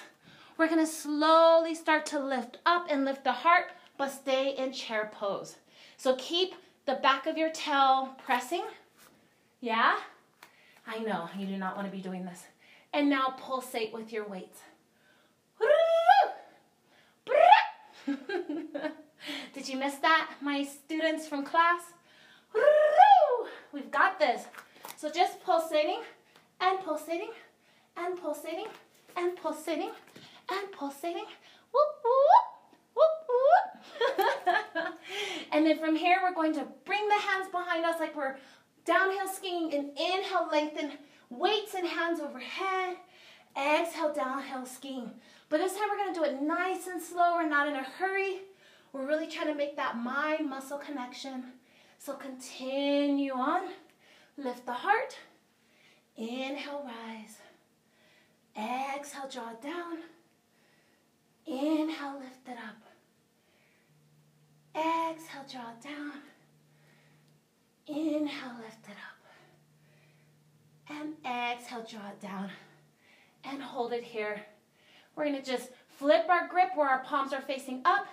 we're to slowly start to lift up and lift the heart, but stay in chair pose. So keep the back of your tail pressing. Yeah? I know, you do not want to be doing this. And now pulsate with your weights. Did you miss that, my students from class? We've got this. So just pulsating and pulsating and pulsating and pulsating and pulsating. Whoop, whoop, whoop, whoop. and then from here, we're going to bring the hands behind us like we're downhill skiing and inhale, lengthen, weights and hands overhead. Exhale, downhill skiing. But this time we're gonna do it nice and slow. We're not in a hurry. We're really trying to make that mind muscle connection. So continue on. Lift the heart. Inhale, rise. Exhale, draw it down. Inhale, lift it up. Exhale, draw it down. Inhale, lift it up. And exhale, draw it down. And hold it here. We're going to just flip our grip where our palms are facing up.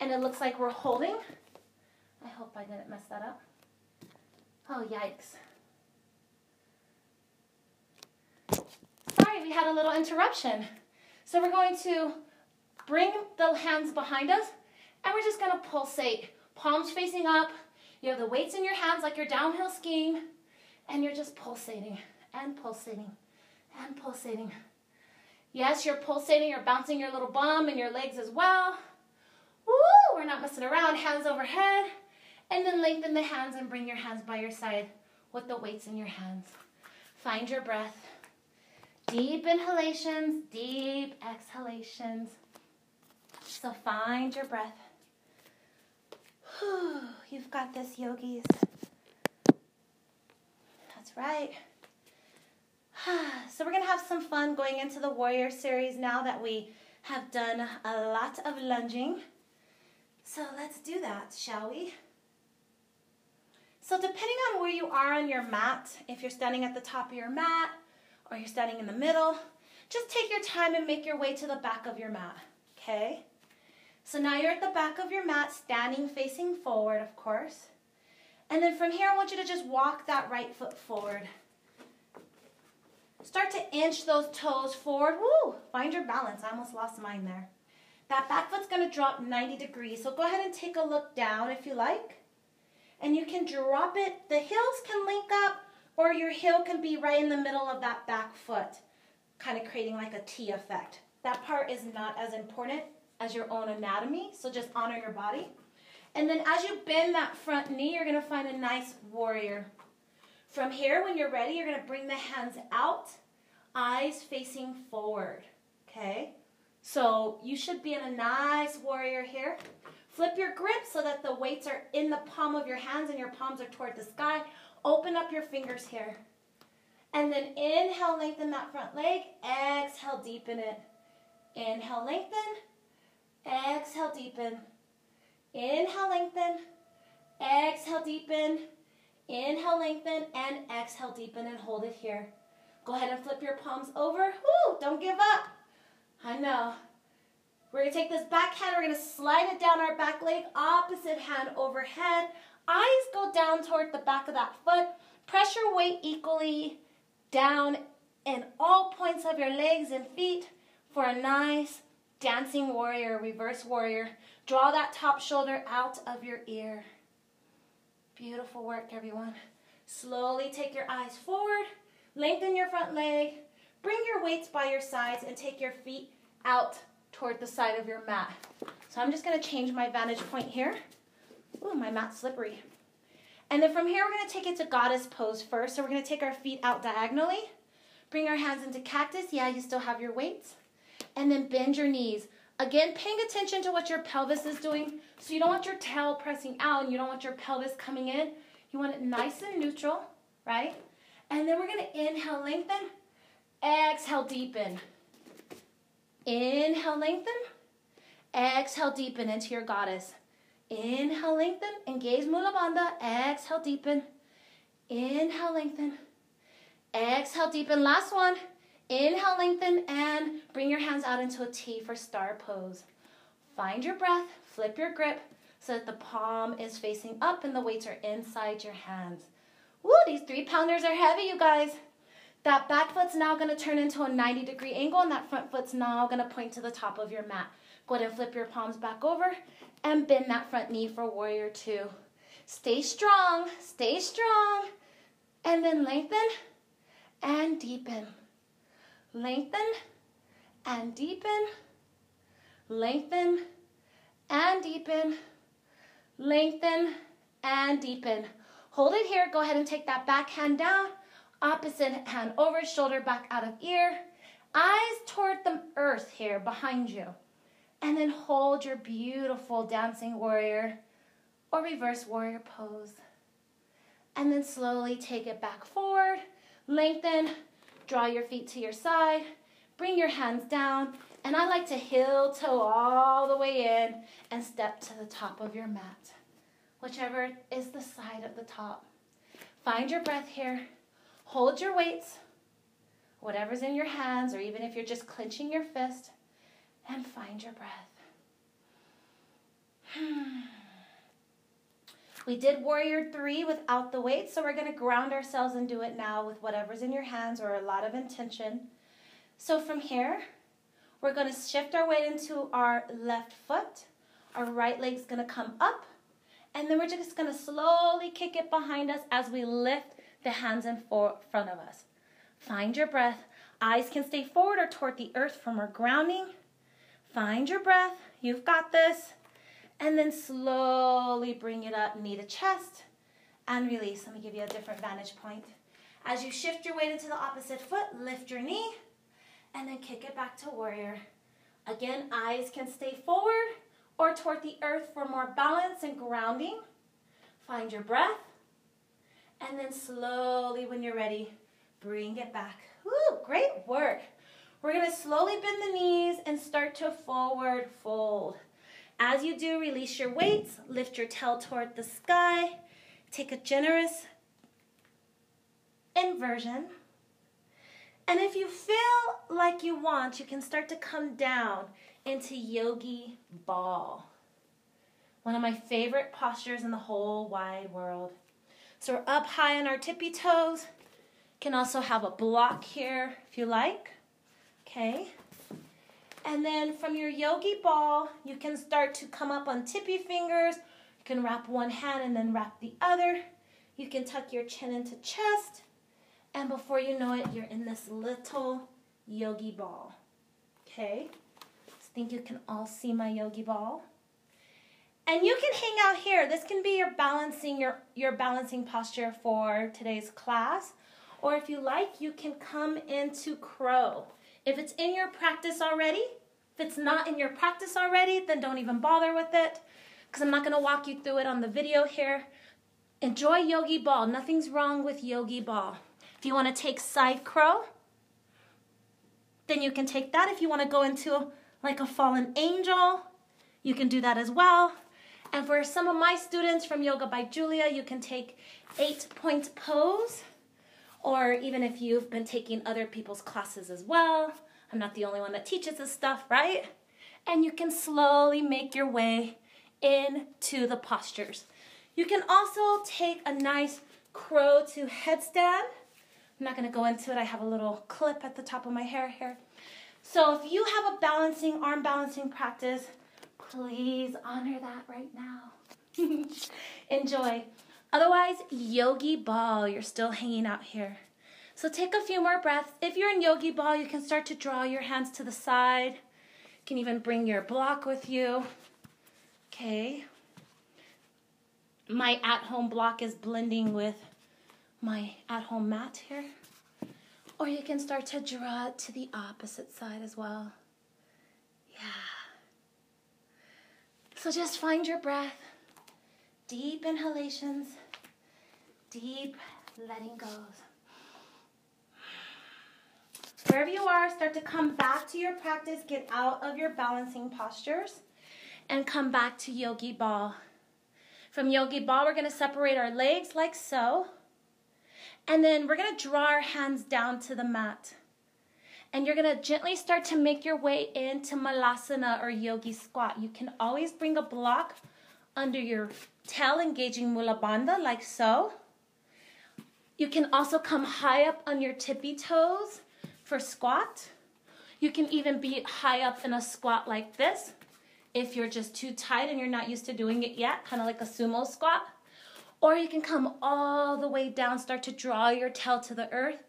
And it looks like we're holding. I hope I didn't mess that up. Oh, yikes. Sorry, we had a little interruption. So we're going to bring the hands behind us and we're just going to pulsate. Palms facing up. You have the weights in your hands like you're downhill skiing and you're just pulsating and pulsating and pulsating. Yes, you're pulsating, you're bouncing your little bum and your legs as well. Woo, we're not messing around. Hands overhead. And then lengthen the hands and bring your hands by your side with the weights in your hands. Find your breath. Deep inhalations, deep exhalations. So find your breath. You've got this, yogis. That's right. So we're going to have some fun going into the warrior series now that we have done a lot of lunging. So let's do that, shall we? So depending on where you are on your mat, if you're standing at the top of your mat or you're standing in the middle, just take your time and make your way to the back of your mat, okay? So now you're at the back of your mat, standing facing forward, of course. And then from here, I want you to just walk that right foot forward. Start to inch those toes forward. Woo! Find your balance. I almost lost mine there. That back foot's going to drop 90 degrees. So go ahead and take a look down if you like. And you can drop it. The heels can link up or your heel can be right in the middle of that back foot, kind of creating like a T effect. That part is not as important as your own anatomy, so just honor your body. And then as you bend that front knee, you're going to find a nice warrior. From here, when you're ready, you're going to bring the hands out, eyes facing forward. Okay? So you should be in a nice warrior here. Flip your grip so that the weights are in the palm of your hands and your palms are toward the sky. Open up your fingers here. And then inhale, lengthen that front leg. Exhale, deepen it. Inhale, lengthen. Exhale, deepen. Inhale, lengthen. Exhale, deepen. Inhale, lengthen, and exhale, deepen, and hold it here. Go ahead and flip your palms over. Woo, don't give up. I know. We're going to take this back hand, we're going to slide it down our back leg, opposite hand overhead. Eyes go down toward the back of that foot. Press your weight equally down in all points of your legs and feet for a nice dancing warrior, reverse warrior. Draw that top shoulder out of your ear. Beautiful work, everyone. Slowly take your eyes forward, lengthen your front leg, bring your weights by your sides, and take your feet out toward the side of your mat. So I'm just going to change my vantage point here. Ooh, my mat's slippery. And then from here, we're to take it to goddess pose first. So we're to take our feet out diagonally, bring our hands into cactus. Yeah, you still have your weights. And then bend your knees. Again, paying attention to what your pelvis is doing. So you don't want your tail pressing out and you don't want your pelvis coming in. You want it nice and neutral, right? And then we're to inhale, lengthen. Exhale, deepen. Inhale, lengthen. Exhale, deepen into your goddess. Inhale, lengthen. Engage Mula Bandha. Exhale, deepen. Inhale, lengthen. Exhale, deepen. Last one. Inhale, lengthen, and bring your hands out into a T for star pose. Find your breath, flip your grip so that the palm is facing up and the weights are inside your hands. Woo, these three pounders are heavy, you guys. That back foot's now gonna turn into a 90 degree angle and that front foot's now gonna point to the top of your mat. Go ahead and flip your palms back over and bend that front knee for warrior two. Stay strong, stay strong. And then lengthen and deepen. Lengthen and deepen. Lengthen and deepen. Lengthen and deepen. Hold it here. Go ahead and take that back hand down. Opposite hand over, shoulder back out of ear. Eyes toward the earth here behind you. And then hold your beautiful dancing warrior or reverse warrior pose. And then slowly take it back forward. Lengthen. Draw your feet to your side. Bring your hands down. And I like to heel toe all the way in and step to the top of your mat whichever is the side of the top. Find your breath here. Hold your weights, whatever's in your hands, or even if you're just clenching your fist, and find your breath. We did warrior three without the weight, so we're going to ground ourselves and do it now with whatever's in your hands or a lot of intention. So from here, we're going to shift our weight into our left foot. Our right leg's going to come up and then we're just going to slowly kick it behind us as we lift the hands in front of us. Find your breath. Eyes can stay forward or toward the earth from our grounding. Find your breath. You've got this. And then slowly bring it up, knee to chest, and release. Let me give you a different vantage point. As you shift your weight into the opposite foot, lift your knee, and then kick it back to warrior. Again, eyes can stay forward or toward the earth for more balance and grounding. Find your breath. And then slowly, when you're ready, bring it back. Woo, great work. We're to slowly bend the knees and start to forward fold. As you do, release your weights, lift your tail toward the sky, take a generous inversion. And if you feel like you want, you can start to come down into yogi ball. One of my favorite postures in the whole wide world. So we're up high on our tippy toes. Can also have a block here if you like. Okay. And then from your yogi ball, you can start to come up on tippy fingers. You can wrap one hand and then wrap the other. You can tuck your chin into chest. And before you know it, you're in this little yogi ball. Okay I think you can all see my yogi ball. And you can hang out here. This can be your balancing your, your balancing posture for today's class. Or if you like, you can come into crow. If it's in your practice already, if it's not in your practice already, then don't even bother with it because I'm not going to walk you through it on the video here. Enjoy yogi ball. Nothing's wrong with yogi ball. If you want to take side crow, then you can take that. If you want to go into like a fallen angel. You can do that as well. And for some of my students from Yoga by Julia, you can take eight point pose, or even if you've been taking other people's classes as well. I'm not the only one that teaches this stuff, right? And you can slowly make your way into the postures. You can also take a nice crow to headstand. I'm not gonna go into it, I have a little clip at the top of my hair here. So if you have a balancing, arm balancing practice, please honor that right now. Enjoy. Otherwise, yogi ball, you're still hanging out here. So take a few more breaths. If you're in yogi ball, you can start to draw your hands to the side. You can even bring your block with you. Okay. My at-home block is blending with my at-home mat here. Or you can start to draw it to the opposite side as well. Yeah. So just find your breath. Deep inhalations, deep letting goes. Wherever you are, start to come back to your practice. Get out of your balancing postures and come back to yogi ball. From yogi ball, we're going to separate our legs like so. And then we're going to draw our hands down to the mat. And you're to gently start to make your way into malasana or yogi squat. You can always bring a block under your tail, engaging mula bandha like so. You can also come high up on your tippy toes for squat. You can even be high up in a squat like this if you're just too tight and you're not used to doing it yet, kind of like a sumo squat. Or you can come all the way down, start to draw your tail to the earth.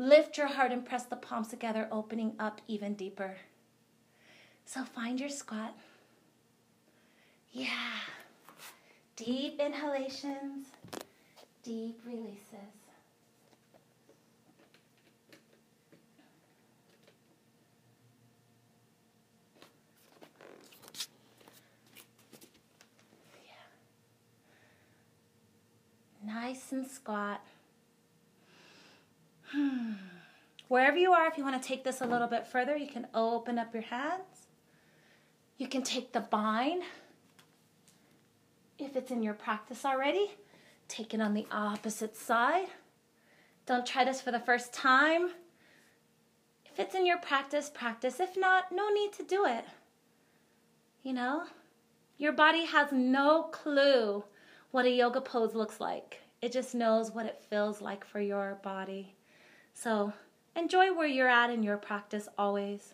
Lift your heart and press the palms together, opening up even deeper. So find your squat. Yeah. Deep inhalations, deep releases. Nice and squat. Wherever you are, if you want to take this a little bit further, you can open up your hands. You can take the bind. If it's in your practice already, take it on the opposite side. Don't try this for the first time. If it's in your practice, practice. If not, no need to do it. You know, your body has no clue what a yoga pose looks like. It just knows what it feels like for your body. So enjoy where you're at in your practice always.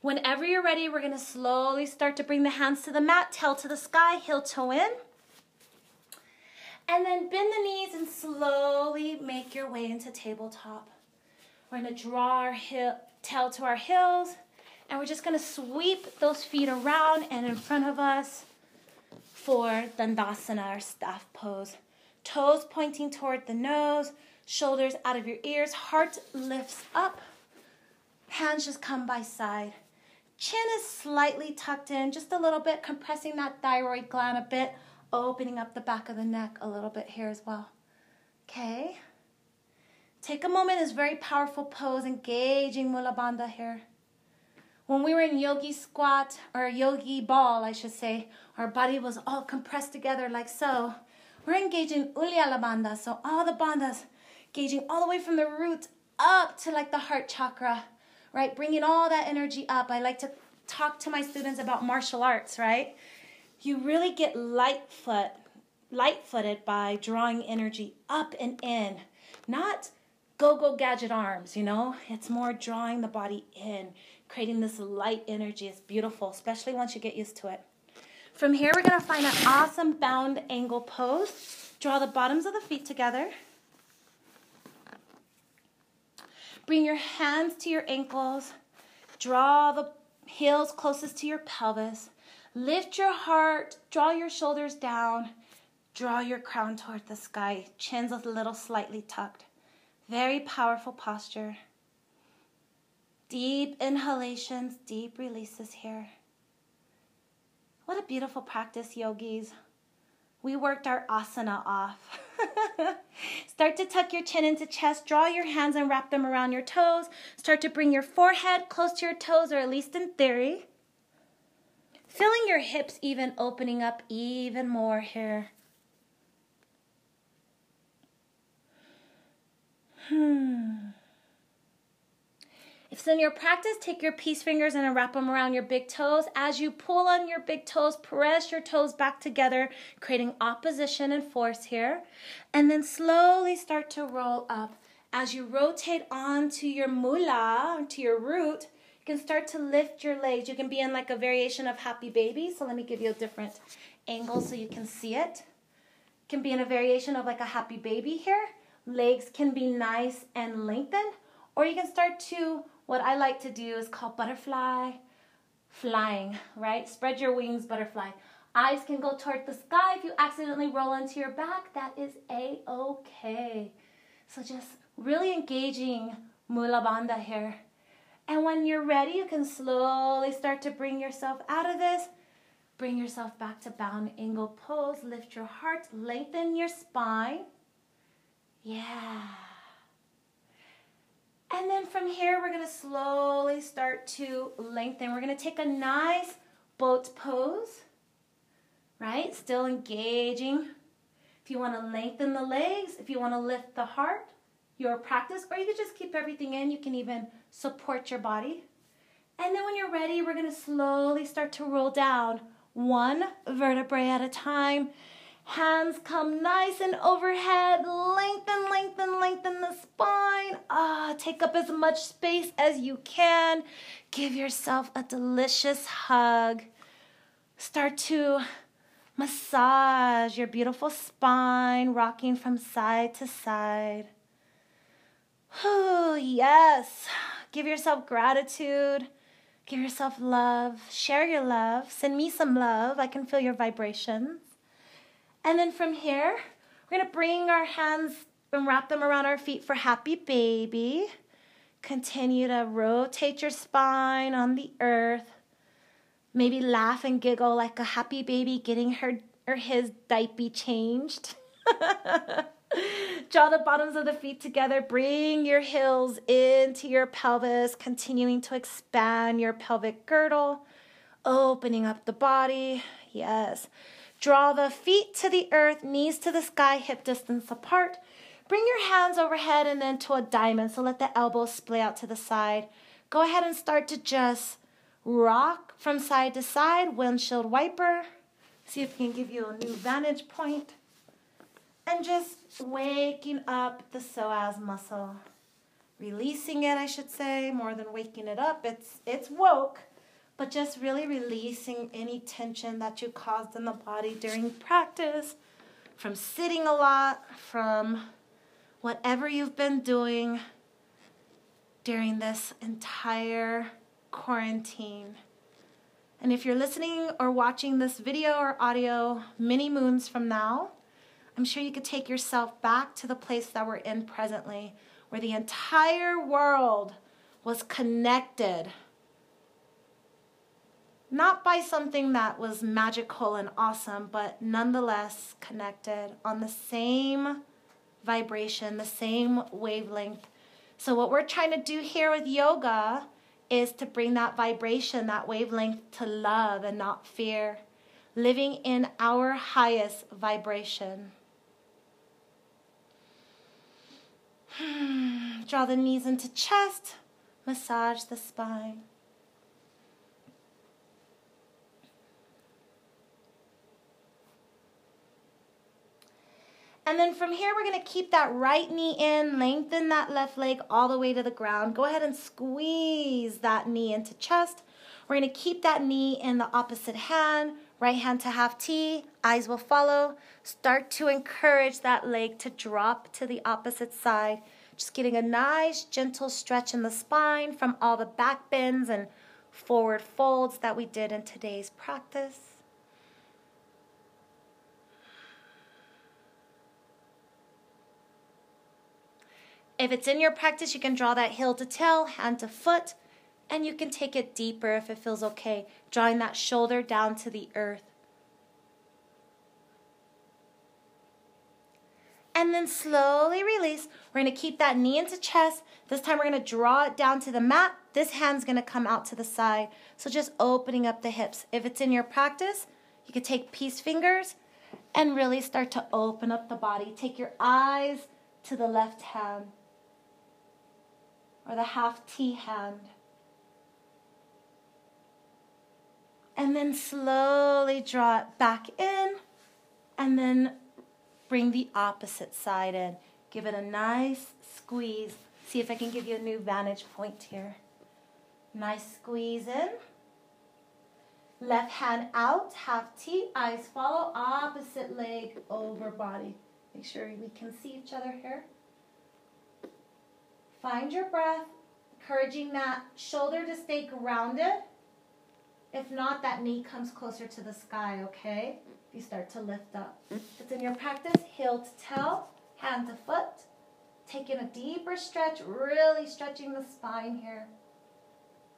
Whenever you're ready, we're to slowly start to bring the hands to the mat, tail to the sky, heel toe in. And then bend the knees and slowly make your way into tabletop. We're to draw our tail to our heels, and we're just to sweep those feet around and in front of us for Dandasana or staff pose. Toes pointing toward the nose, shoulders out of your ears, heart lifts up, hands just come by side. Chin is slightly tucked in, just a little bit, compressing that thyroid gland a bit, opening up the back of the neck a little bit here as well. Okay. Take a moment, this very powerful pose, engaging Mula Bandha here. When we were in yogi squat, or yogi ball, I should say, our body was all compressed together like so. We're engaging Uddiyana Bandha, so all the bandhas, engaging all the way from the root up to like the heart chakra, right? Bringing all that energy up. I like to talk to my students about martial arts, right? You really get light foot, light-footed by drawing energy up and in, not go-go gadget arms, you know? It's more drawing the body in, creating this light energy. It's beautiful, especially once you get used to it. From here, we're to find an awesome bound angle pose. Draw the bottoms of the feet together. Bring your hands to your ankles. Draw the heels closest to your pelvis. Lift your heart. Draw your shoulders down. Draw your crown toward the sky. Chin's a little slightly tucked. Very powerful posture. Deep inhalations, deep releases here. What a beautiful practice, yogis. We worked our asana off. Start to tuck your chin into chest. Draw your hands and wrap them around your toes. Start to bring your forehead close to your toes, or at least in theory. Feeling your hips even opening up even more here. Hmm. If it's in your practice, take your peace fingers and wrap them around your big toes. As you pull on your big toes, press your toes back together, creating opposition and force here. And then slowly start to roll up. As you rotate onto your mula, to your root, you can start to lift your legs. You can be in like a variation of happy baby. So let me give you a different angle so you can see it. You can be in a variation of like a happy baby here. Legs can be nice and lengthened. Or you can start to what I like to do is called butterfly flying, right? Spread your wings, butterfly. Eyes can go toward the sky. If you accidentally roll into your back, that is a-okay. So just really engaging Mula Bandha here. And when you're ready, you can slowly start to bring yourself out of this. Bring yourself back to bound angle pose. Lift your heart, lengthen your spine. Yeah. And then from here, we're to slowly start to lengthen. We're to take a nice boat pose, right? Still engaging. If you want to lengthen the legs, if you want to lift the heart, your practice, or you can just keep everything in. You can even support your body. And then when you're ready, we're to slowly start to roll down one vertebrae at a time. Hands come nice and overhead. Lengthen, lengthen, lengthen the spine. Ah, take up as much space as you can. Give yourself a delicious hug. Start to Massage your beautiful spine, rocking from side to side. Oh, yes. Give yourself gratitude. Give yourself love. Share your love. Send me some love. I can feel your vibrations. And then from here, we're going to bring our hands and wrap them around our feet for happy baby. Continue to rotate your spine on the earth. Maybe laugh and giggle like a happy baby getting her or his diaper changed. Draw the bottoms of the feet together. Bring your heels into your pelvis, continuing to expand your pelvic girdle, opening up the body. Yes. Draw the feet to the earth, knees to the sky, hip distance apart. Bring your hands overhead and then to a diamond. So let the elbows splay out to the side. Go ahead and start to just rock from side to side, windshield wiper. See if we can give you a new vantage point and just waking up the psoas muscle. Releasing it, I should say, more than waking it up. It's it's woke, but just really releasing any tension that you caused in the body during practice, from sitting a lot, from whatever you've been doing during this entire quarantine. And if you're listening or watching this video or audio many moons from now, I'm sure you could take yourself back to the place that we're in presently, where the entire world was connected. Not by something that was magical and awesome, but nonetheless connected on the same vibration, the same wavelength. So, what we're trying to do here with yoga is to bring that vibration, that wavelength to love and not fear, living in our highest vibration. Draw the knees into chest, massage the spine. And then from here, we're going to keep that right knee in, lengthen that left leg all the way to the ground. Go ahead and squeeze that knee into chest. We're going to keep that knee in the opposite hand, right hand to half T, eyes will follow. Start to encourage that leg to drop to the opposite side. Just getting a nice gentle stretch in the spine from all the back bends and forward folds that we did in today's practice. If it's in your practice, you can draw that heel to tail, hand to foot, and you can take it deeper if it feels okay, drawing that shoulder down to the earth. And then slowly release. We're going to keep that knee into chest. This time we're going to draw it down to the mat. This hand's going to come out to the side. So just opening up the hips. If it's in your practice, you could take peace fingers and really start to open up the body. Take your eyes to the left hand or the half T hand. And then slowly draw it back in and then bring the opposite side in. Give it a nice squeeze. See if I can give you a new vantage point here. Nice squeeze in. Left hand out, half T, eyes follow, opposite leg over body. Make sure we can see each other here. Find your breath, encouraging that shoulder to stay grounded. If not, that knee comes closer to the sky, okay? You start to lift up. It's in your practice, heel to toe, hand to foot. Taking a deeper stretch, really stretching the spine here.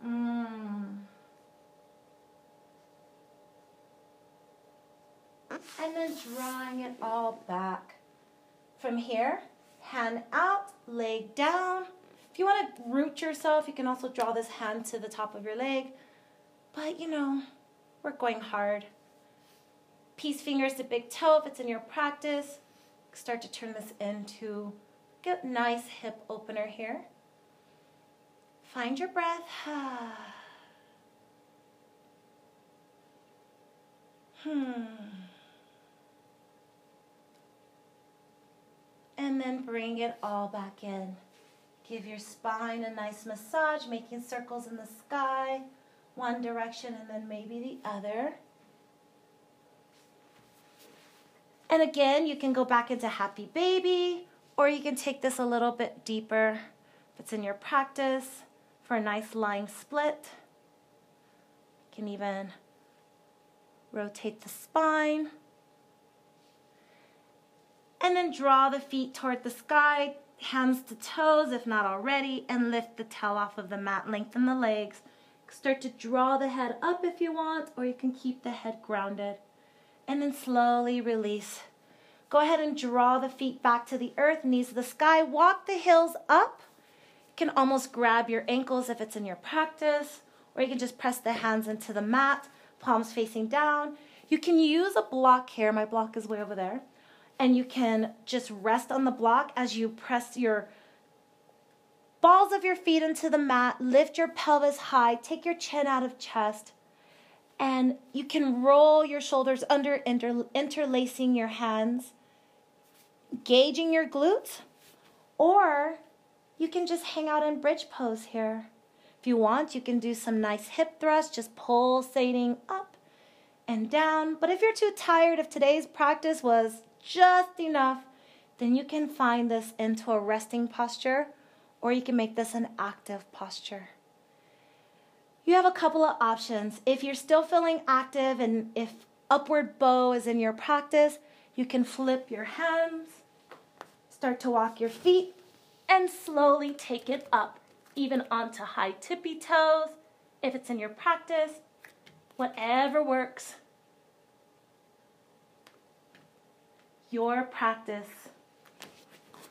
Mm. And then drawing it all back. From here, hand out, leg down, if you want to root yourself, you can also draw this hand to the top of your leg. But you know, we're going hard. Peace fingers to big toe if it's in your practice. Start to turn this into a nice hip opener here. Find your breath. hmm. And then bring it all back in. Give your spine a nice massage, making circles in the sky, one direction and then maybe the other. And again, you can go back into happy baby, or you can take this a little bit deeper if it's in your practice for a nice lying split. You can even rotate the spine. And then draw the feet toward the sky, hands to toes if not already, and lift the tail off of the mat. Lengthen the legs. Start to draw the head up if you want, or you can keep the head grounded. And then slowly release. Go ahead and draw the feet back to the earth, knees to the sky. Walk the heels up. You can almost grab your ankles if it's in your practice, or you can just press the hands into the mat, palms facing down. You can use a block here. My block is way over there and you can just rest on the block as you press your balls of your feet into the mat, lift your pelvis high, take your chin out of chest, and you can roll your shoulders under, inter- interlacing your hands, gauging your glutes, or you can just hang out in bridge pose here. If you want, you can do some nice hip thrusts, just pulsating up and down. But if you're too tired, if today's practice was just enough, then you can find this into a resting posture or you can make this an active posture. You have a couple of options. If you're still feeling active and if upward bow is in your practice, you can flip your hands, start to walk your feet, and slowly take it up, even onto high tippy toes. If it's in your practice, whatever works. Your practice.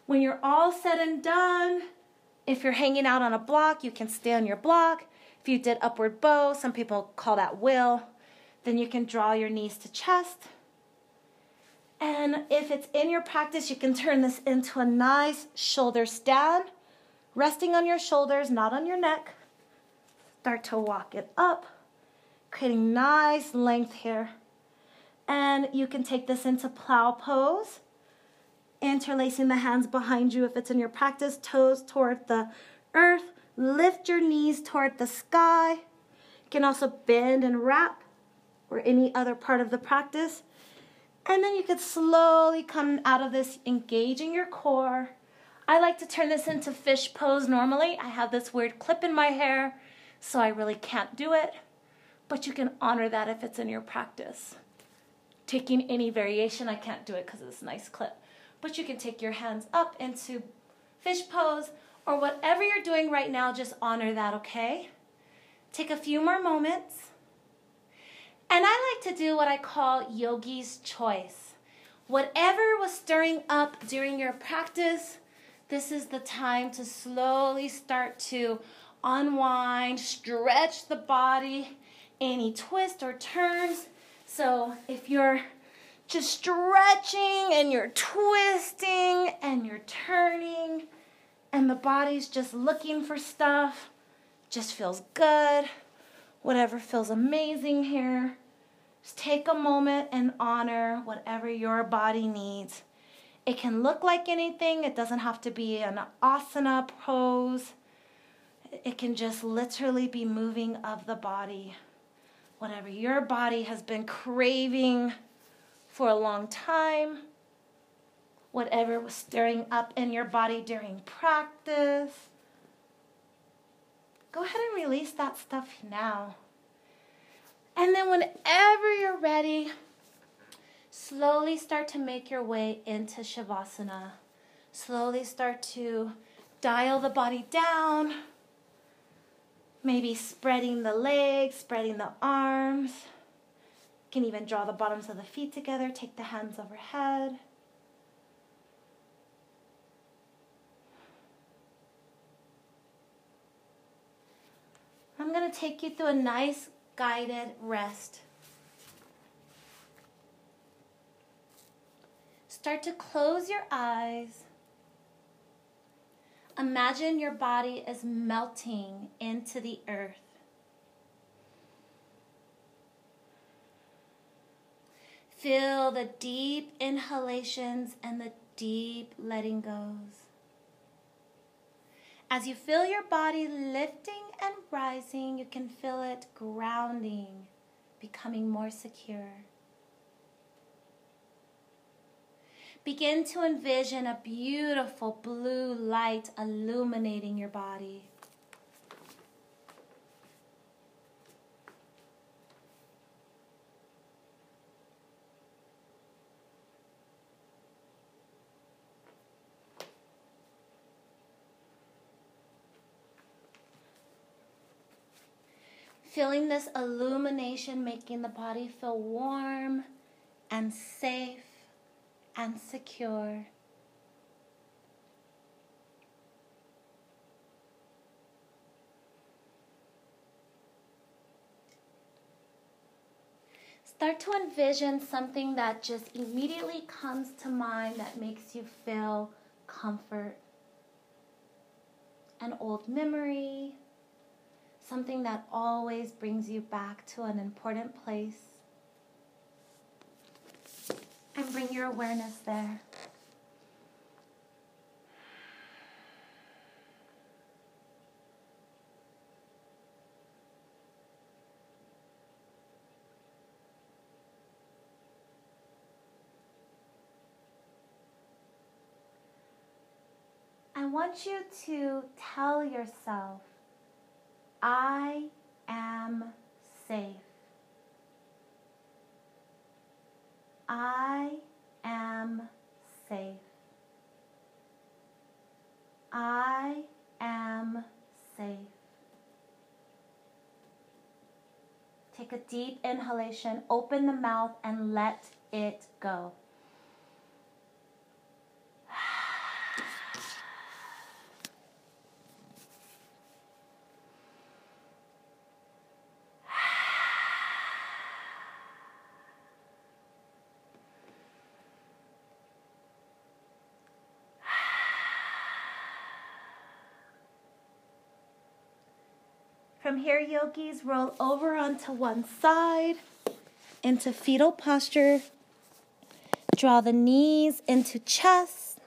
When you're all said and done, if you're hanging out on a block, you can stay on your block. If you did upward bow, some people call that wheel, then you can draw your knees to chest. And if it's in your practice, you can turn this into a nice shoulder stand, resting on your shoulders, not on your neck. Start to walk it up, creating nice length here. And you can take this into plow pose, interlacing the hands behind you if it's in your practice, toes toward the earth. Lift your knees toward the sky. You can also bend and wrap or any other part of the practice. And then you could slowly come out of this, engaging your core. I like to turn this into fish pose normally. I have this weird clip in my hair, so I really can't do it. But you can honor that if it's in your practice taking any variation. I can't do it because it's a nice clip. But you can take your hands up into fish pose or whatever you're doing right now, just honor that, okay? Take a few more moments. And I like to do what I call yogi's choice. Whatever was stirring up during your practice, this is the time to slowly start to unwind, stretch the body, any twists or turns so if you're just stretching and you're twisting and you're turning and the body's just looking for stuff, just feels good, whatever feels amazing here. Just take a moment and honor whatever your body needs. It can look like anything, it doesn't have to be an asana pose. It can just literally be moving of the body whatever your body has been craving for a long time, whatever was stirring up in your body during practice. Go ahead and release that stuff now. And then, whenever you're ready, slowly start to make your way into Shavasana. Slowly start to dial the body down Maybe spreading the legs, spreading the arms. You can even draw the bottoms of the feet together, take the hands overhead. I'm going to take you through a nice guided rest. Start to close your eyes. Imagine your body is melting into the earth. Feel the deep inhalations and the deep letting goes. As you feel your body lifting and rising, you can feel it grounding, becoming more secure. Begin to envision a beautiful blue light illuminating your body. Feeling this illumination making the body feel warm and safe and secure. Start to envision something that just immediately comes to mind that makes you feel comfort. An old memory, something that always brings you back to an important place. And bring your awareness there. I want you to tell yourself, I am safe. I am safe. I am safe. Take a deep inhalation, open the mouth, and let it go. From here, yogis, roll over onto one side into fetal posture. Draw the knees into chest.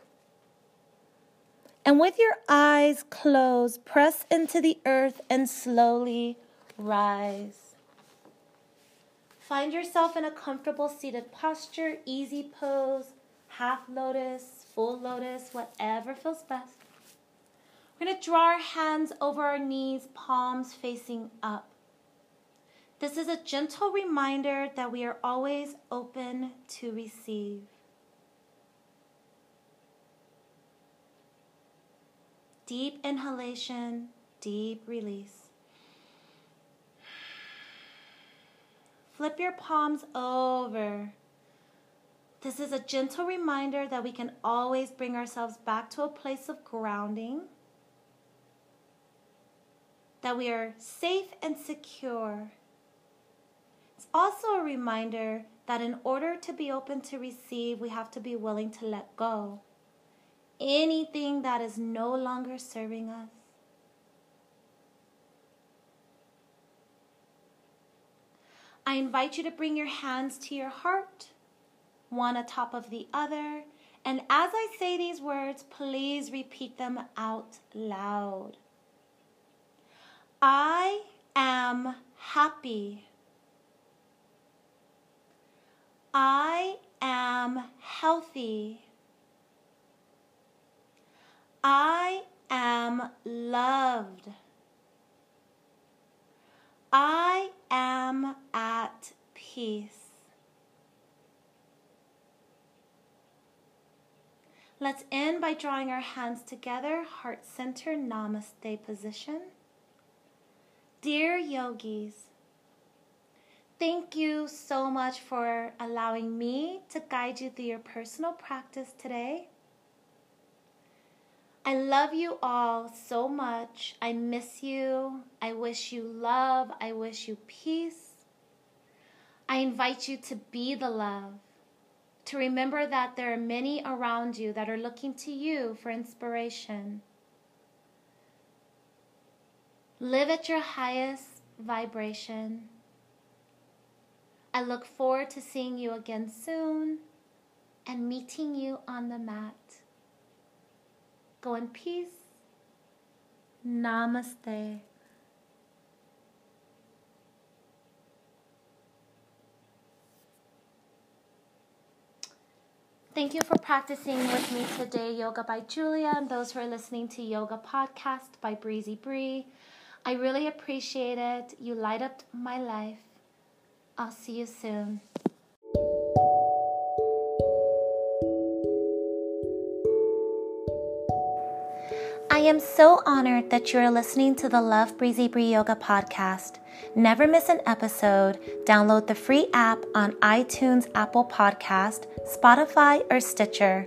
And with your eyes closed, press into the earth and slowly rise. Find yourself in a comfortable seated posture, easy pose, half lotus, full lotus, whatever feels best. We're going to draw our hands over our knees, palms facing up. This is a gentle reminder that we are always open to receive. Deep inhalation, deep release. Flip your palms over. This is a gentle reminder that we can always bring ourselves back to a place of grounding that we are safe and secure. It's also a reminder that in order to be open to receive, we have to be willing to let go. Anything that is no longer serving us. I invite you to bring your hands to your heart, one atop of the other. And as I say these words, please repeat them out loud. I am happy. I am healthy. I am loved. I am at peace. Let's end by drawing our hands together, heart center, namaste position. Dear yogis, thank you so much for allowing me to guide you through your personal practice today. I love you all so much. I miss you. I wish you love. I wish you peace. I invite you to be the love, to remember that there are many around you that are looking to you for inspiration. Live at your highest vibration. I look forward to seeing you again soon and meeting you on the mat. Go in peace. Namaste. Thank you for practicing with me today, Yoga by Julia, and those who are listening to Yoga Podcast by Breezy Bree. I really appreciate it. You light up my life. I'll see you soon. I am so honored that you are listening to the Love Breezy Bree Yoga podcast. Never miss an episode. Download the free app on iTunes, Apple Podcast, Spotify, or Stitcher.